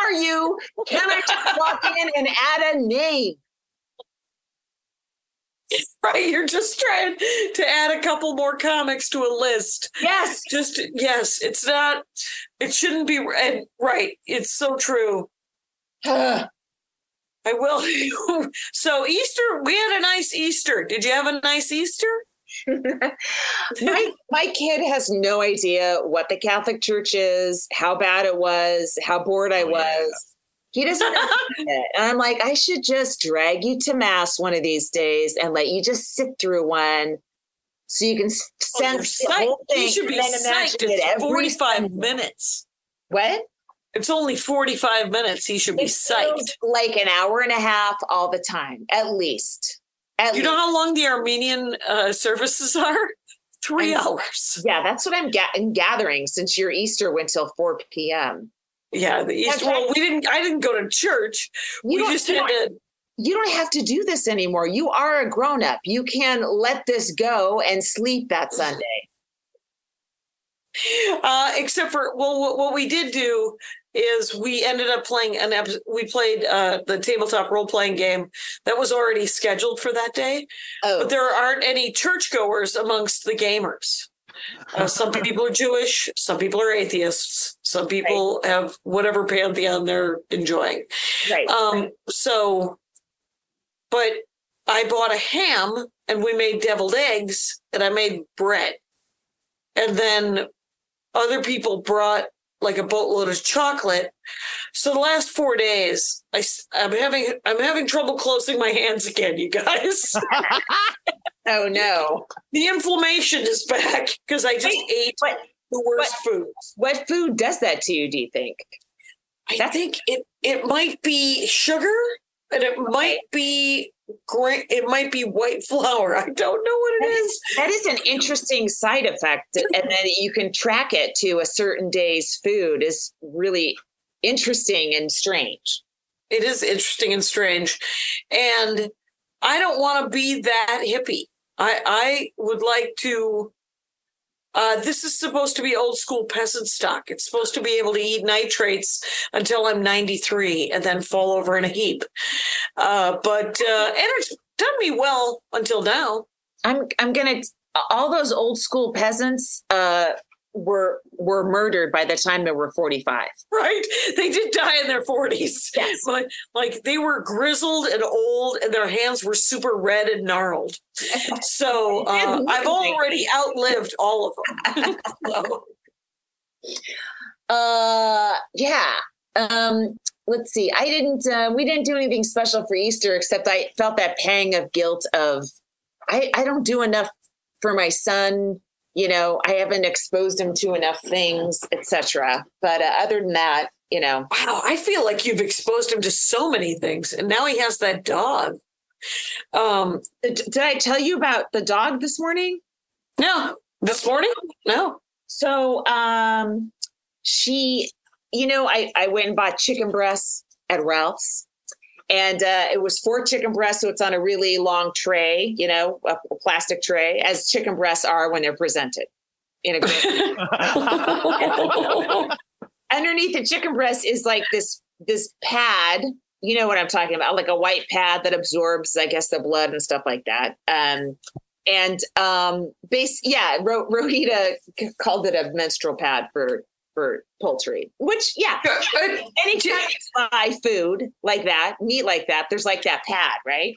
Speaker 2: Are you? Can I just [LAUGHS] log in and add a name? [LAUGHS]
Speaker 3: right, you're just trying to add a couple more comics to a list.
Speaker 2: Yes.
Speaker 3: just yes it's not it shouldn't be and right it's so true [SIGHS] i will [LAUGHS] so easter we had a nice easter did you have a nice easter [LAUGHS]
Speaker 2: my my kid has no idea what the Catholic Church is, how bad it was, how bored I
Speaker 4: Oh, yeah.
Speaker 2: He doesn't [LAUGHS] it. And I'm like, I should just drag you to mass one of these days and let you just sit through one so you can
Speaker 3: Oh,
Speaker 2: sense the whole thing.
Speaker 3: you should be psyched it's
Speaker 2: every
Speaker 3: 45
Speaker 2: Sunday.
Speaker 3: minutes
Speaker 2: What?
Speaker 3: it's only 45 minutes he should be psyched
Speaker 2: like an hour and a half all the time, at least. At
Speaker 3: you know how long the armenian uh, services are three
Speaker 2: I know.
Speaker 3: hours
Speaker 2: Yeah, that's what I'm ga- gathering since your Easter went till 4 p.m.
Speaker 3: yeah the easter
Speaker 2: Okay.
Speaker 3: well we didn't i didn't go to church
Speaker 2: You
Speaker 3: we just had to
Speaker 2: you don't have to do this anymore. You are a grown up. You can let this go and sleep that Sunday.
Speaker 3: uh, except for well, what, what we did do is we ended up playing an episode. We played uh, the tabletop role playing game that was already scheduled for that day,
Speaker 2: Oh,
Speaker 3: but there aren't any churchgoers amongst the gamers. Uh, some [LAUGHS] people are Jewish, some people are atheists, some people have whatever pantheon they're enjoying.
Speaker 2: right.
Speaker 3: Um, so, but I bought a ham and we made deviled eggs and I made bread. And then other people brought like a boatload of chocolate. So the last four days, I, am having I'm having trouble closing my hands again, you guys. [LAUGHS] [LAUGHS]
Speaker 2: oh no.
Speaker 3: the inflammation is back because I just
Speaker 2: Wait,
Speaker 3: ate
Speaker 2: but-
Speaker 3: the worst food.
Speaker 2: What food does that to you, do you think?
Speaker 3: I
Speaker 2: That's-
Speaker 3: think it it might be sugar and it might be gra- it might be white flour. I don't know what it is.
Speaker 2: That is an interesting side effect. And then you can track it to a certain day's food is really interesting and strange.
Speaker 3: It is interesting and strange. And I don't want to be that hippie. I I would like to uh, this is supposed to be old school peasant stock. It's supposed to be able to eat nitrates until I'm 93 and then fall over in a heap. Uh, but uh, and it's done me well until now.
Speaker 2: I'm I'm gonna all those old school peasants uh were were murdered by the time they were 45.
Speaker 3: right? They did die in their 40s.
Speaker 2: Yes.
Speaker 3: Like, like they were grizzled and old, and their hands were super red and gnarled. [LAUGHS] So uh, I've already outlived all of them. [LAUGHS] So,
Speaker 2: Uh, yeah. Um, let's see. I didn't. Uh, we didn't do anything special for Easter, except I felt that pang of guilt of I. I don't do enough for my son. You know, I haven't exposed him to enough things, etc. But uh, other than that, you know.
Speaker 3: Wow, I feel like you've exposed him to so many things, and now he has that dog. Um,
Speaker 2: Did, did I tell you about the dog this morning?
Speaker 3: no, this morning, no.
Speaker 2: So um she, you know, I, I went and bought chicken breasts at Ralph's. And uh, it was four chicken breasts, so it's on a really long tray, you know, a, a plastic tray, as chicken breasts are when they're presented. In a [LAUGHS] underneath the chicken breast is like this this pad you know what i'm talking about like a white pad that absorbs i guess the blood and stuff like that um and um base yeah Ro- rohita called it a menstrual pad for for poultry which yeah any anytime you buy food like that meat like that there's like that pad right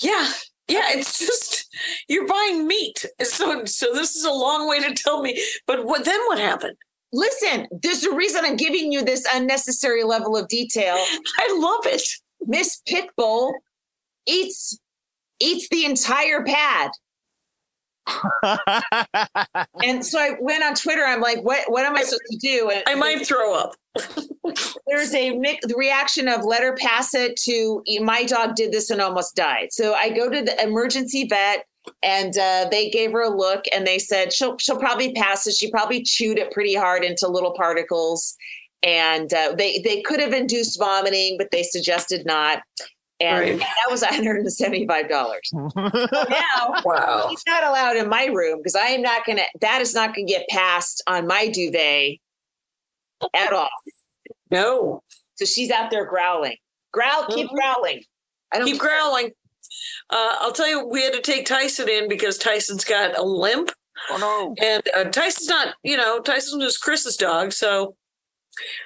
Speaker 3: Yeah. Yeah, it's just you're buying meat. So so this is a long way to tell me. But what then what happened?
Speaker 2: listen there's a reason i'm giving you this unnecessary level of detail [LAUGHS]
Speaker 3: I love it.
Speaker 2: Miss Pitbull eats eats the entire pad. [LAUGHS] And so I went on Twitter. I'm like, what what am I supposed to do? And
Speaker 3: I might throw up. [LAUGHS]
Speaker 2: there's a mix, the reaction of let her pass it to my dog did this and almost died. So I go to the emergency vet and uh, they gave her a look and they said she'll she'll probably pass it. She probably chewed it pretty hard into little particles. And uh, they they could have induced vomiting, but they suggested not. And
Speaker 3: Right.
Speaker 2: that was $175. [LAUGHS] now
Speaker 3: Wow.
Speaker 2: He's not allowed in my room because I am not going to, that is not going to get passed on my duvet at all.
Speaker 3: No.
Speaker 2: So she's out there growling. Growl, keep
Speaker 3: Mhm.
Speaker 2: growling. I don't
Speaker 3: Keep
Speaker 2: care.
Speaker 3: growling. Uh, I'll tell you, we had to take Tyson in because Tyson's got a limp.
Speaker 4: oh no.
Speaker 3: and uh, Tyson's not, you know, Tyson was Chris's dog, so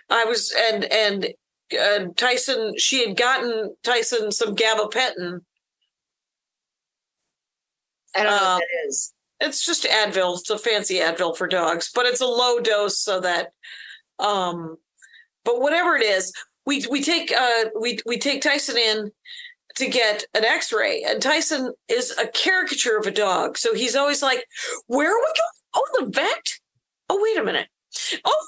Speaker 3: I was, and and uh, Tyson, she had gotten Tyson some gabapentin.
Speaker 2: I don't know what that is.
Speaker 3: It's just Advil. It's a fancy Advil for dogs, but it's a low dose so that, um, but whatever it is, we we take uh we we take Tyson in to get an X-ray, and Tyson is a caricature of a dog, so he's always like, "Where are we going? Oh, the vet? Oh, wait a minute. Oh,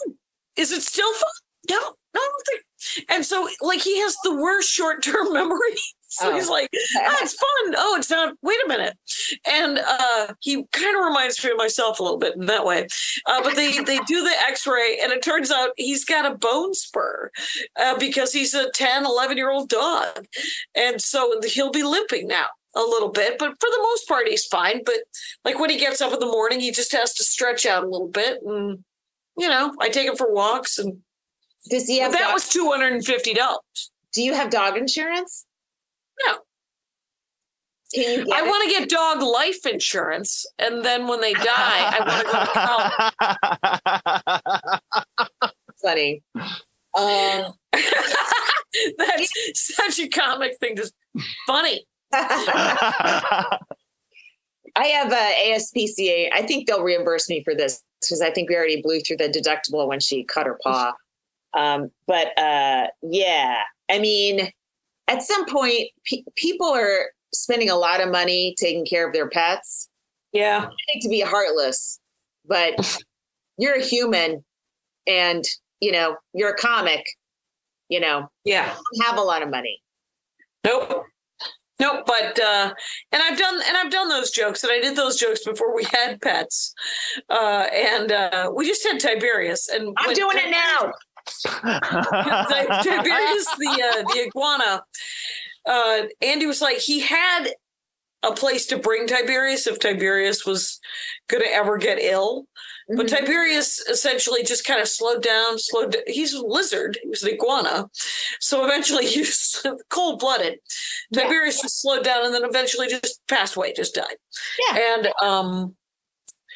Speaker 3: is it still fun? No, no, I don't think." And so, like, he has the worst short-term [LAUGHS] memory. so
Speaker 2: Oh.
Speaker 3: he's like, "Oh, it's [LAUGHS] fun. Oh, it's not. Wait a minute." And uh, he kind of reminds me of myself a little bit in that way. Uh, but they they do the X-ray, and it turns out he's got a bone spur uh, because he's a 10, 11 year old dog, and so he'll be limping now a little bit. But for the most part, he's fine. But like when he gets up in the morning, he just has to stretch out a little bit, and you know, I take him for walks, and
Speaker 2: Does he
Speaker 3: but that
Speaker 2: dog,
Speaker 3: was two hundred and fifty dollars.
Speaker 2: do you have dog insurance?
Speaker 3: No. I want to get dog life insurance, and then when they die, I want to go to college. [LAUGHS]
Speaker 2: funny. Um, [LAUGHS]
Speaker 3: That's such a comic thing. Just funny. [LAUGHS]
Speaker 2: I have a ASPCA. I think they'll reimburse me for this because I think we already blew through the deductible when she cut her paw. Um, but uh, yeah, I mean, at some point, pe- people are spending a lot of money taking care of their pets.
Speaker 3: Yeah.
Speaker 2: I hate to be heartless, but [LAUGHS] you're a human, and you know you're a comic. You know,
Speaker 3: Yeah.
Speaker 2: you have a lot of money.
Speaker 3: Nope. Nope. But uh and I've done and I've done those jokes and I did those jokes before we had pets. Uh and uh we just had Tiberius and
Speaker 2: I'm doing it now.
Speaker 3: Ti- Tiberius the uh the iguana. Uh Andy was like he had a place to bring Tiberius if Tiberius was gonna ever get ill. But
Speaker 2: Mhm.
Speaker 3: Tiberius essentially just kind of slowed down, slowed. d- He's a lizard. He was an iguana, so eventually he was [LAUGHS] cold blooded.
Speaker 2: Yeah.
Speaker 3: Tiberius just slowed down, and then eventually just passed away, just died.
Speaker 2: Yeah.
Speaker 3: and um,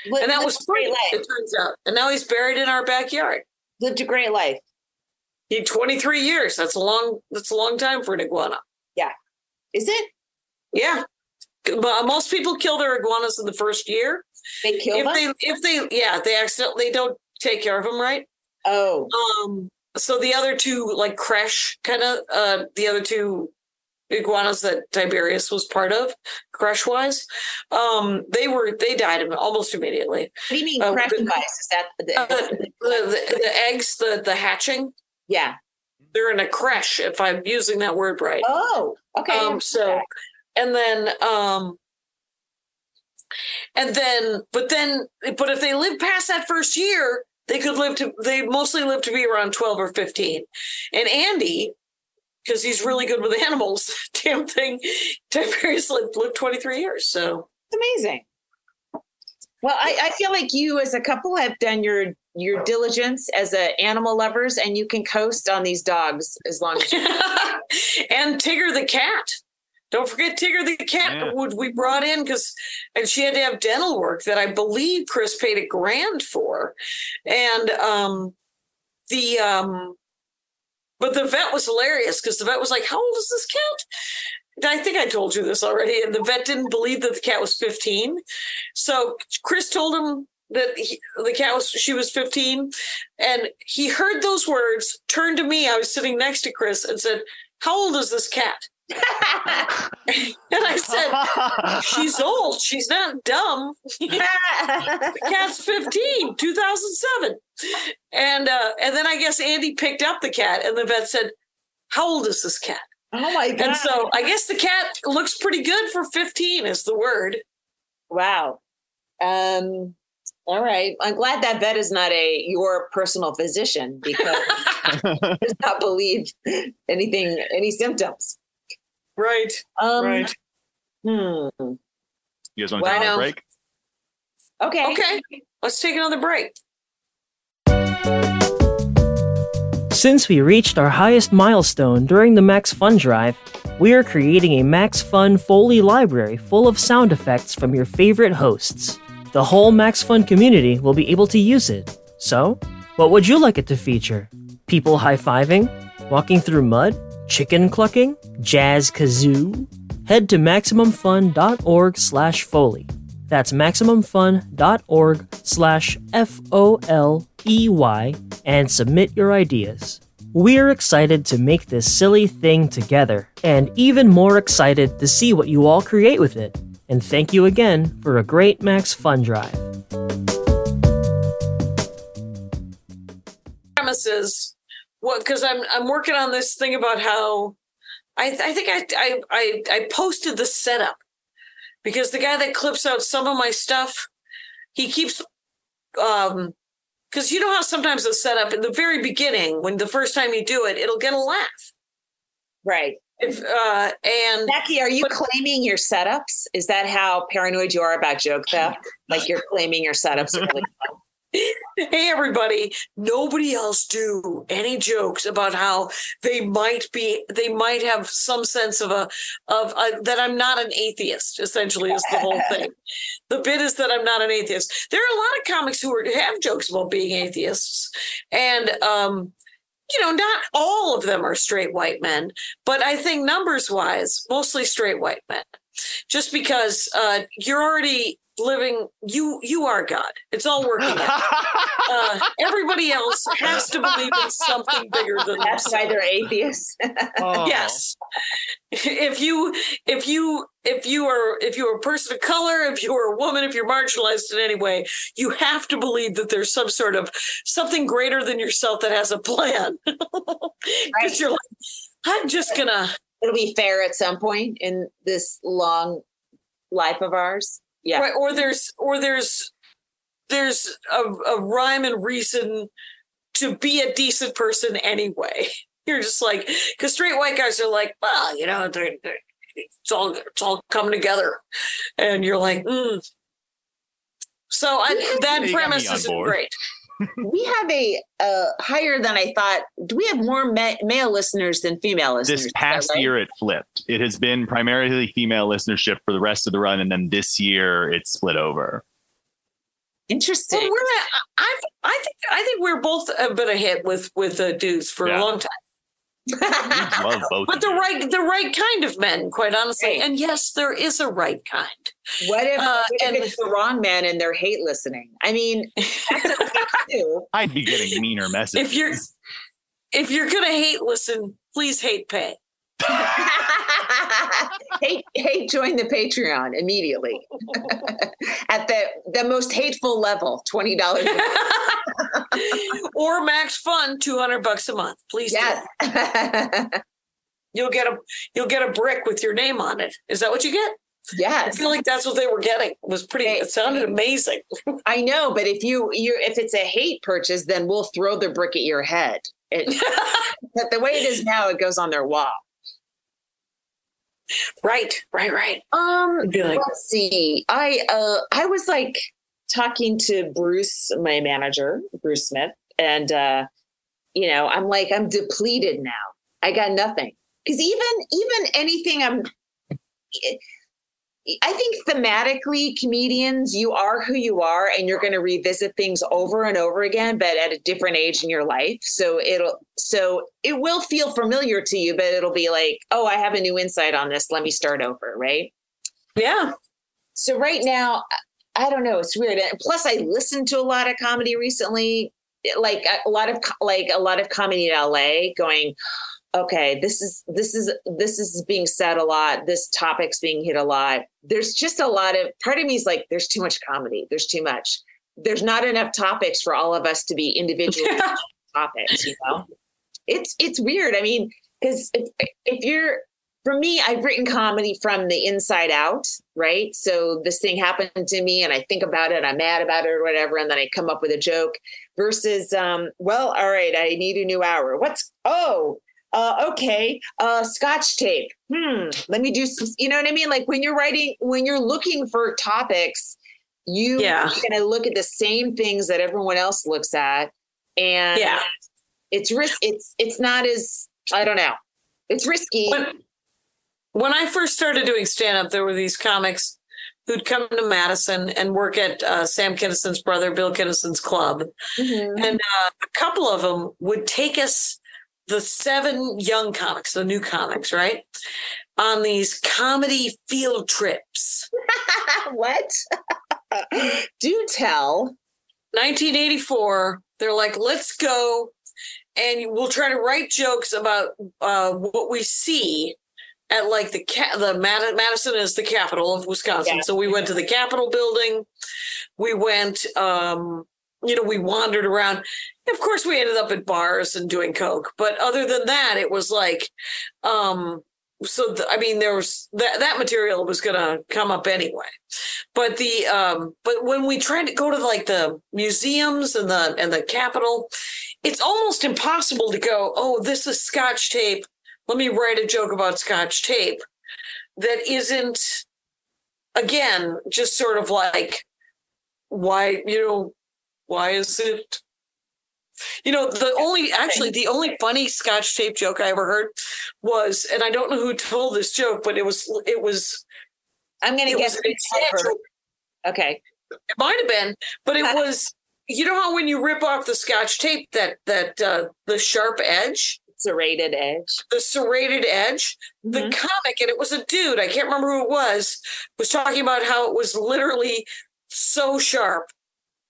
Speaker 2: Li-
Speaker 3: and that was
Speaker 2: great.
Speaker 3: It turns out, and now he's buried in our backyard.
Speaker 2: Lived a great life.
Speaker 3: He had 23 years. That's a long. That's a long time for an iguana. Yeah.
Speaker 2: Is it?
Speaker 3: Yeah. But most people kill their iguanas in the first year.
Speaker 2: They kill
Speaker 3: If
Speaker 2: them?
Speaker 3: they, if they, yeah, they accidentally don't take care of them right.
Speaker 2: oh,
Speaker 3: Um, so the other two, like Crash, kind of, uh, the other two iguanas that Tiberius was part of, Crash wise, um, they were they died almost immediately.
Speaker 2: what do you mean
Speaker 3: Uh,
Speaker 2: crash
Speaker 3: the-
Speaker 2: device? Is that the,
Speaker 3: Uh, the, the, the eggs, the the hatching,
Speaker 2: Yeah.
Speaker 3: They're in a creche, if I'm using that word right.
Speaker 2: Oh, okay.
Speaker 3: Um, so, and then, um, and then, but then, but if they live past that first year, they could live to, they mostly live to be around 12 or 15. And Andy, because he's really good with [LAUGHS] animals, damn thing, Tiberius lived, lived 23 years. So,
Speaker 2: It's amazing. Well, I, I feel like you as a couple have done your your diligence as a animal lovers, and you can coast on these dogs as long as you. [LAUGHS]
Speaker 3: and Tigger the cat. Don't forget Tigger the cat
Speaker 4: Yeah.
Speaker 3: would we brought in because and she had to have dental work that I believe Chris paid a grand for. And um the um but the vet was hilarious because the vet was like, How old is this cat? I think I told you this already, and the vet didn't believe that the cat was 15. So Chris told him that he, the cat was she was 15 and he heard those words turned to me i was sitting next to chris and said how old is this cat and i said she's old she's not dumb the [LAUGHS] cat's 15 2007 and uh and then i guess andy picked up the cat and the vet said how old is this cat
Speaker 2: oh my god!
Speaker 3: and so i guess the cat looks pretty good for 15 is the word
Speaker 2: wow. Um. All right. I'm glad that vet is not a your personal physician because he does not believe anything, any symptoms.
Speaker 3: Right
Speaker 2: Um,
Speaker 3: right
Speaker 2: Hmm.
Speaker 4: You guys want to
Speaker 2: Well,
Speaker 4: take
Speaker 3: I
Speaker 4: a
Speaker 3: know.
Speaker 4: break?
Speaker 2: Okay.
Speaker 3: okay let's take another break
Speaker 7: Since we reached our highest milestone during the Max Fun Drive, we are creating a Max Fun Foley library full of sound effects from your favorite hosts. The whole Max Fun community will be able to use it. So, what would you like it to feature? People high fiving? Walking through mud? Chicken clucking? Jazz kazoo? Head to MaximumFun.org slash Foley. That's MaximumFun.org slash F O L E Y and submit your ideas. We're excited to make this silly thing together, and even more excited to see what you all create with it. And thank you again for a great Max Fun Drive.
Speaker 3: premises what because i'm i'm working on this thing about how i i think I, I i i posted the setup because the guy that clips out some of my stuff he keeps um because you know how sometimes the setup in the very beginning when the first time you do it it'll get a laugh
Speaker 2: Right.
Speaker 3: if uh and
Speaker 2: Becky, are you
Speaker 3: But-
Speaker 2: claiming your setups? Is that how paranoid you are about joke theft? [LAUGHS] Like you're claiming your setups? Really?
Speaker 3: Hey everybody. Nobody else do any jokes about how they might be they might have some sense of a of a, that i'm not an atheist essentially is the whole thing. The bit is that i'm not an atheist. There are a lot of comics who are, have jokes about being atheists and um you know not all of them are straight white men but i think numbers wise mostly straight white men just because uh you're already living you you are god it's all working out [LAUGHS] uh, everybody else has to believe in something bigger than
Speaker 2: That's why they're atheists. [LAUGHS]
Speaker 4: Oh.
Speaker 3: Yes. If you if you if you are if you are a person of color, if you are a woman, if you're marginalized in any way, you have to believe that there's some sort of something greater than yourself that has a plan. [LAUGHS] Because you're like, I'm just gonna
Speaker 2: It'll be fair at some point in this long life of ours. Yeah.
Speaker 3: right, or there's or there's there's a, a rhyme and reason to be a decent person anyway. [LAUGHS] You're just like because straight white guys are like, well, you know, they're, they're, it's all it's all coming together, and you're like, mm. so I, that
Speaker 4: You got me
Speaker 3: premise isn't great.
Speaker 2: We have a uh, higher than I thought. Do we have more ma- male listeners than female listeners?
Speaker 4: This past
Speaker 2: right?
Speaker 4: year, it flipped. It has been primarily female listenership for the rest of the run, and then this year, it's split over.
Speaker 2: Interesting.
Speaker 3: Well, we're not, I I think I think we're both have been a hit with with the dudes for
Speaker 4: Yeah.
Speaker 3: a long time.
Speaker 4: I [LAUGHS] love both.
Speaker 3: but the right the right kind of men, quite honestly.
Speaker 2: Right.
Speaker 3: And yes, there is a right kind.
Speaker 2: what if,
Speaker 3: Uh,
Speaker 2: what if
Speaker 3: and-
Speaker 2: it's the wrong men and they're hate listening? I mean, [LAUGHS] that's okay too.
Speaker 4: I'd be getting meaner messages.
Speaker 3: If you're if you're gonna hate listen, please hate pay.
Speaker 2: Hey, hey, join the Patreon immediately [LAUGHS] at the the most hateful level, twenty dollars. [LAUGHS]
Speaker 3: or Max Fun, two hundred bucks a month. Please, do.
Speaker 2: yes. [LAUGHS]
Speaker 3: you'll get a you'll get a brick with your name on it. Is that what you get?
Speaker 2: Yes.
Speaker 3: I feel like that's what they were getting. It was pretty. It sounded amazing.
Speaker 2: I know, but if you you if it's a hate purchase, then we'll throw the brick at your head. It, but the way it is now, it goes on their wall.
Speaker 3: Right, right, right.
Speaker 2: Um,
Speaker 3: like,
Speaker 2: let's see. I uh I was like talking to Bruce, my manager, Bruce Smith, and uh, you know, I'm like, I'm depleted now. I got nothing. Because even even anything I'm I think thematically, comedians, you are who you are, and you're going to revisit things over and over again, but at a different age in your life. So it'll, so it will feel familiar to you, but it'll be like, oh, I have a new insight on this. Let me start over, right?
Speaker 3: yeah,
Speaker 2: So right now, I don't know. It's weird. And plus, I listened to a lot of comedy recently, like a lot of like a lot of comedy in LA. Going, okay, this is this is this is being said a lot. This topic's being hit a lot. There's just a lot of part of me is like, there's too much comedy. There's too much. There's not enough topics for all of us to be individual [LAUGHS] topics. You know, it's it's weird. I mean, because if if you're for me, I've written comedy from the inside out, right? So this thing happened to me and I think about it, I'm mad about it or whatever, and then I come up with a joke versus, um, well, all right, I need a new hour. What's, oh, uh, okay, uh, scotch tape. Hmm, let me do some, you know what I mean? Like when you're writing, when you're looking for topics, you
Speaker 3: Yeah.
Speaker 2: are going to look at the same things that everyone else looks at. And
Speaker 3: yeah.
Speaker 2: it's risk, it's, it's not as, I don't know, it's risky.
Speaker 3: When, when I first started doing stand up, there were these comics who'd come to Madison and work at uh, Sam Kinison's brother, Bill Kinison's club.
Speaker 2: Mhm.
Speaker 3: And uh, a couple of them would take us, the seven young comics, the new comics, right? On these comedy field trips. [LAUGHS]
Speaker 2: what? [LAUGHS] Do tell.
Speaker 3: 1984, they're like, let's go and we'll try to write jokes about uh, what we see at like the ca- the Mad- Madison is the capital of Wisconsin.
Speaker 2: Yeah.
Speaker 3: So we went to the Capitol building. We went, um, you know, we wandered around. Of course, we ended up at bars and doing coke. But other than that, it was like, um, so th- I mean, there was that that material was going to come up anyway. But the um, but when we tried to go to like the museums and the and the Capitol, it's almost impossible to go. Oh, this is Scotch tape. Let me write a joke about Scotch tape that isn't again just sort of like why you know why is it you know the only actually the only funny scotch tape joke i ever heard was and i don't know who told this joke but it was it was
Speaker 2: I'm going to guess. Okay.
Speaker 3: it might have been but it [LAUGHS] was you know how when you rip off the scotch tape that that uh the sharp edge
Speaker 2: Serrated edge.
Speaker 3: the serrated edge the
Speaker 2: Mhm.
Speaker 3: comic and it was a dude i can't remember who it was was talking about how it was literally so sharp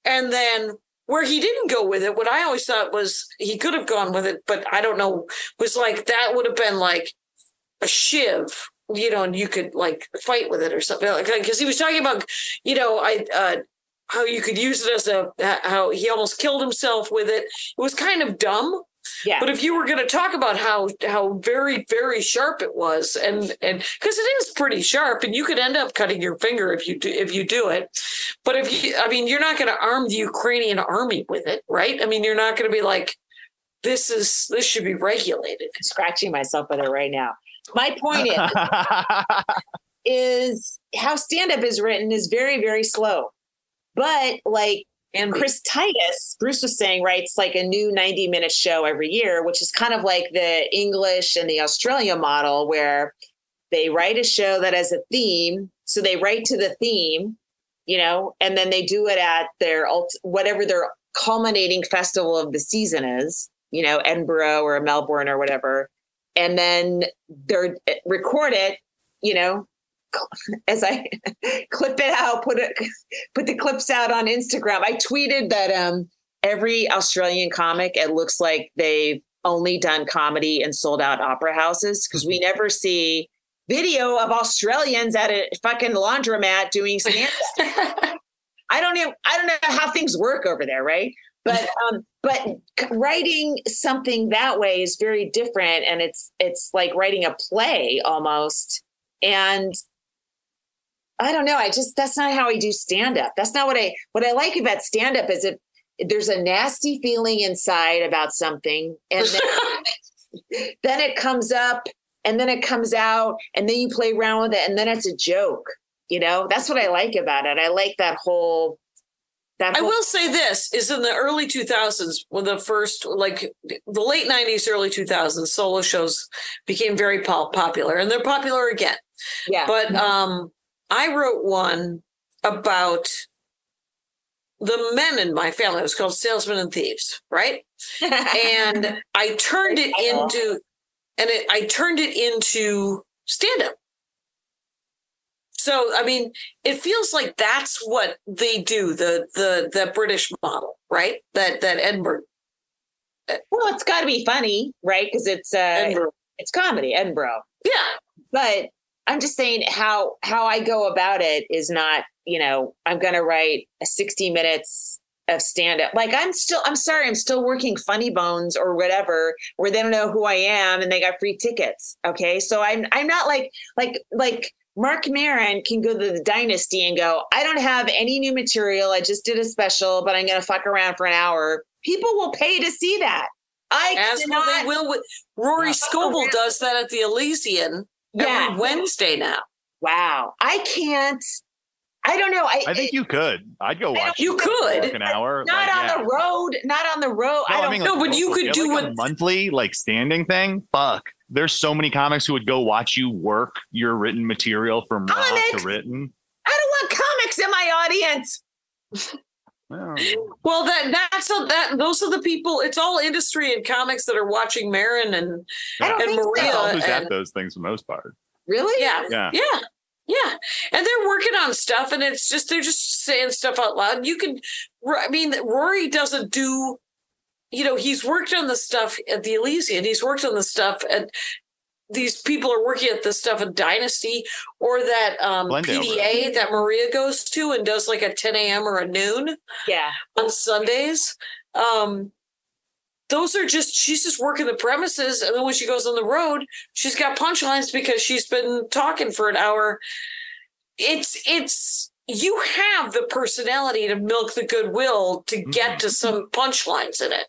Speaker 3: and then where he didn't go with it what i always thought was he could have gone with it but i don't know was like that would have been like a shiv you know and you could like fight with it or something like that. because he was talking about you know i uh how you could use it as a how he almost killed himself with it it was kind of dumb
Speaker 2: Yeah.
Speaker 3: but if you were going to talk about how how very very sharp it was, and and because it is pretty sharp, and you could end up cutting your finger if you do if you do it. But if you, I mean, you're not going to arm the Ukrainian army with it, right? I mean, you're not going to be like, this is this should be regulated.
Speaker 2: scratching myself with it right now. My point is, [LAUGHS] is how stand up is written is very, very slow. But like
Speaker 3: And
Speaker 2: Chris Titus, Bruce was saying, writes like a new 90 minute show every year, which is kind of like the English and the Australia model where they write a show that has a theme. So they write to the theme, you know, and then they do it at their ult- whatever their culminating festival of the season is, you know, Edinburgh or Melbourne or whatever. And then they're eh, record it, you know, [LAUGHS] as I [LAUGHS] clip it out, put it, [LAUGHS] put the clips out on Instagram. I tweeted that um, every Australian comic, it looks like they've only done comedy and sold out opera houses because we never see video of Australians at a fucking laundromat doing stand up. I don't know. I don't know how things work over there, right? But um, but writing something that way is very different, and it's it's like writing a play almost. And I don't know. I just that's not how I do stand up. That's not what I what I like about stand up is if there's a nasty feeling inside about something, and then, [LAUGHS] then it comes up, and then it comes out, and then you play around with it, and then it's a joke. You know, that's what I like about it. I like that whole. That
Speaker 3: I will say this is in the early 2000s when the first like the late 90s early 2000s solo shows became very pop- popular and they're popular again
Speaker 2: yeah.
Speaker 3: but um I wrote one about the men in my family it was called salesmen and thieves right and [LAUGHS] I turned it into and it, I turned it into stand up. So I mean, it feels like that's what they do the the the British model, right? That that Edinburgh
Speaker 2: well, it's got to be funny, right? Because it's uh,
Speaker 3: Edinburgh.
Speaker 2: it's comedy, Edinburgh.
Speaker 3: Yeah,
Speaker 2: But I'm just saying how how I go about it is not, you know, I'm going to write a 60 minutes of stand up. Like I'm still I'm sorry, I'm still working Funny Bones or whatever where they don't know who I am and they got free tickets. Okay? So I'm I'm not like like like Mark Maron can go to the Dynasty and go, I don't have any new material. I just did a special, but I'm going to fuck around for an hour. People will pay to see that. I
Speaker 3: as
Speaker 2: cannot,
Speaker 3: they will Rory Scovel does that at the Elysian
Speaker 2: yeah.
Speaker 3: every Wednesday now.
Speaker 2: Wow. I can't. I don't know. I,
Speaker 4: I think you could. I'd go watch.
Speaker 3: You could.
Speaker 4: like an hour.
Speaker 2: not
Speaker 4: like,
Speaker 2: on
Speaker 4: yeah.
Speaker 2: the road. Not on the road.
Speaker 4: No,
Speaker 2: I don't
Speaker 4: I mean,
Speaker 3: No,
Speaker 4: like,
Speaker 3: but you could do
Speaker 4: like a
Speaker 3: what-
Speaker 4: monthly like standing thing. Fuck. There's so many comics who would go watch you work your written material from raw to written.
Speaker 2: I don't want comics in my audience. [LAUGHS]
Speaker 4: Well,
Speaker 3: Well, that that's a, that those are the people. It's all industry and comics that are watching Maron and
Speaker 2: I don't
Speaker 3: and
Speaker 2: think so.
Speaker 3: Maria
Speaker 4: who's
Speaker 3: and
Speaker 4: at those things for the most part.
Speaker 2: Really?
Speaker 3: yeah,
Speaker 4: Yeah.
Speaker 3: yeah, yeah. And they're working on stuff, and it's just they're just saying stuff out loud. You can, I mean, Rory doesn't do. You know, he's worked on the stuff at the Elysian. He's worked on the stuff at. These people are working at the stuff at Dynasty or that um,
Speaker 4: Glendale,
Speaker 3: PDA that Maria goes to and does like a 10 a.m. or a noon.
Speaker 2: Yeah.
Speaker 3: on Sundays. Um, those are just she's just working the premises, and then when she goes on the road, she's got punchlines because she's been talking for an hour. It's it's you have the personality to milk the goodwill to get to some punchlines in it.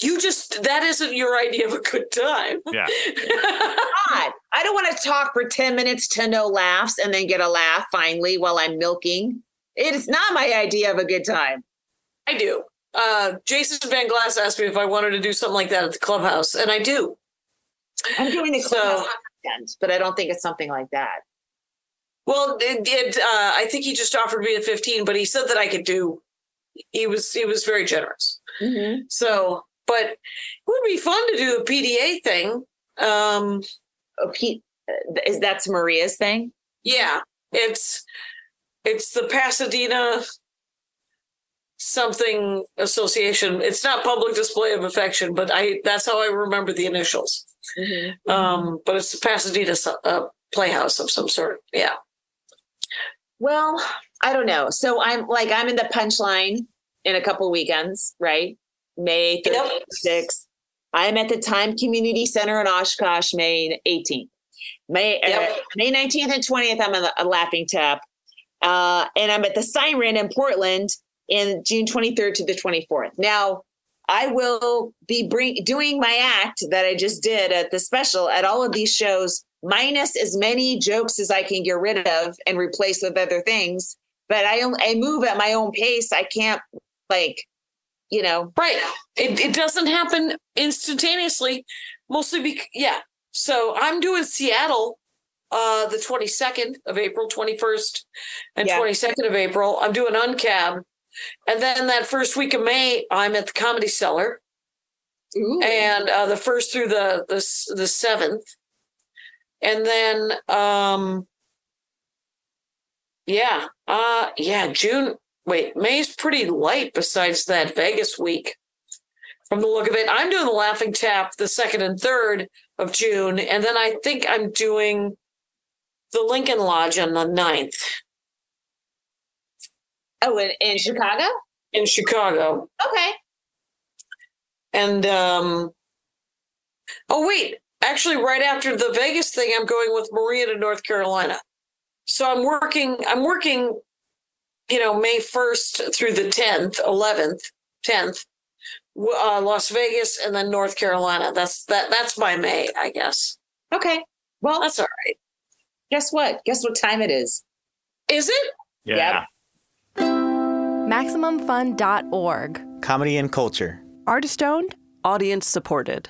Speaker 3: You just that isn't your idea of a good time.
Speaker 4: Yeah.
Speaker 2: God, I don't want to talk for 10 minutes to no laughs and then get a laugh finally while I'm milking. It is not my idea of a good time.
Speaker 3: I do. Uh, Jason Van Glass asked me if I wanted to do something like that at the clubhouse, and I do.
Speaker 2: I'm doing the
Speaker 3: So-
Speaker 2: clubhouse content, but I don't think it's something like that.
Speaker 3: Well, it, it uh, I think he just offered me a 15, but he said that I could do. He was he was very generous.
Speaker 2: Mm-hmm.
Speaker 3: So, but it would be fun to do the PDA thing. Um,
Speaker 2: Oh, uh, is that's Maria's thing?
Speaker 3: yeah, it's it's the Pasadena something association. It's not public display of affection, but I that's how I remember the initials.
Speaker 2: Mm-hmm.
Speaker 3: Um, but it's the Pasadena uh, playhouse of some sort. Yeah.
Speaker 2: Well, I don't know. So I'm like I'm in the punchline in a couple weekends, right? May
Speaker 3: Yep.
Speaker 2: 36th. I'm at the Time Community Center in Oshkosh, May 18th. May uh, May 19th and 20th, I'm at a Laughing Tap. Uh, and I'm at the Siren in Portland in June 23rd to the 24th. Now, I will be bring doing my act that I just did at the special at all of these shows, minus as many jokes as I can get rid of and replace with other things. But I only I move at my own pace. I can't like, you know,
Speaker 3: Right. It, it doesn't happen instantaneously, mostly because, yeah. So I'm doing Seattle uh, the 22nd of April, 21st and
Speaker 2: Yeah.
Speaker 3: 22nd of April. I'm doing Uncab. And then that first week of May, I'm at the Comedy Cellar.
Speaker 2: ooh,
Speaker 3: And uh, the first through the, the, the 7th. And then, um, yeah, uh, yeah, June. Wait, May's pretty light besides that Vegas week. From the look of it, I'm doing the Laughing Tap the second and third of June, and then I think I'm doing the Lincoln Lodge on the 9th.
Speaker 2: Oh, in, in Chicago?
Speaker 3: in Chicago.
Speaker 2: Okay.
Speaker 3: And um oh wait, actually right after the Vegas thing, I'm going with Maria to North Carolina. So I'm working, I'm working, you know, May 1st through the 10th, 11th, 10th, uh, Las Vegas, and then North Carolina. That's that. That's my May, I guess.
Speaker 2: Okay. Well,
Speaker 3: That's all right.
Speaker 2: guess what? Guess what time it is?
Speaker 3: Is it?
Speaker 4: Yeah.
Speaker 8: MaximumFun.org.
Speaker 9: Comedy and culture.
Speaker 8: Artist owned.
Speaker 10: Audience supported.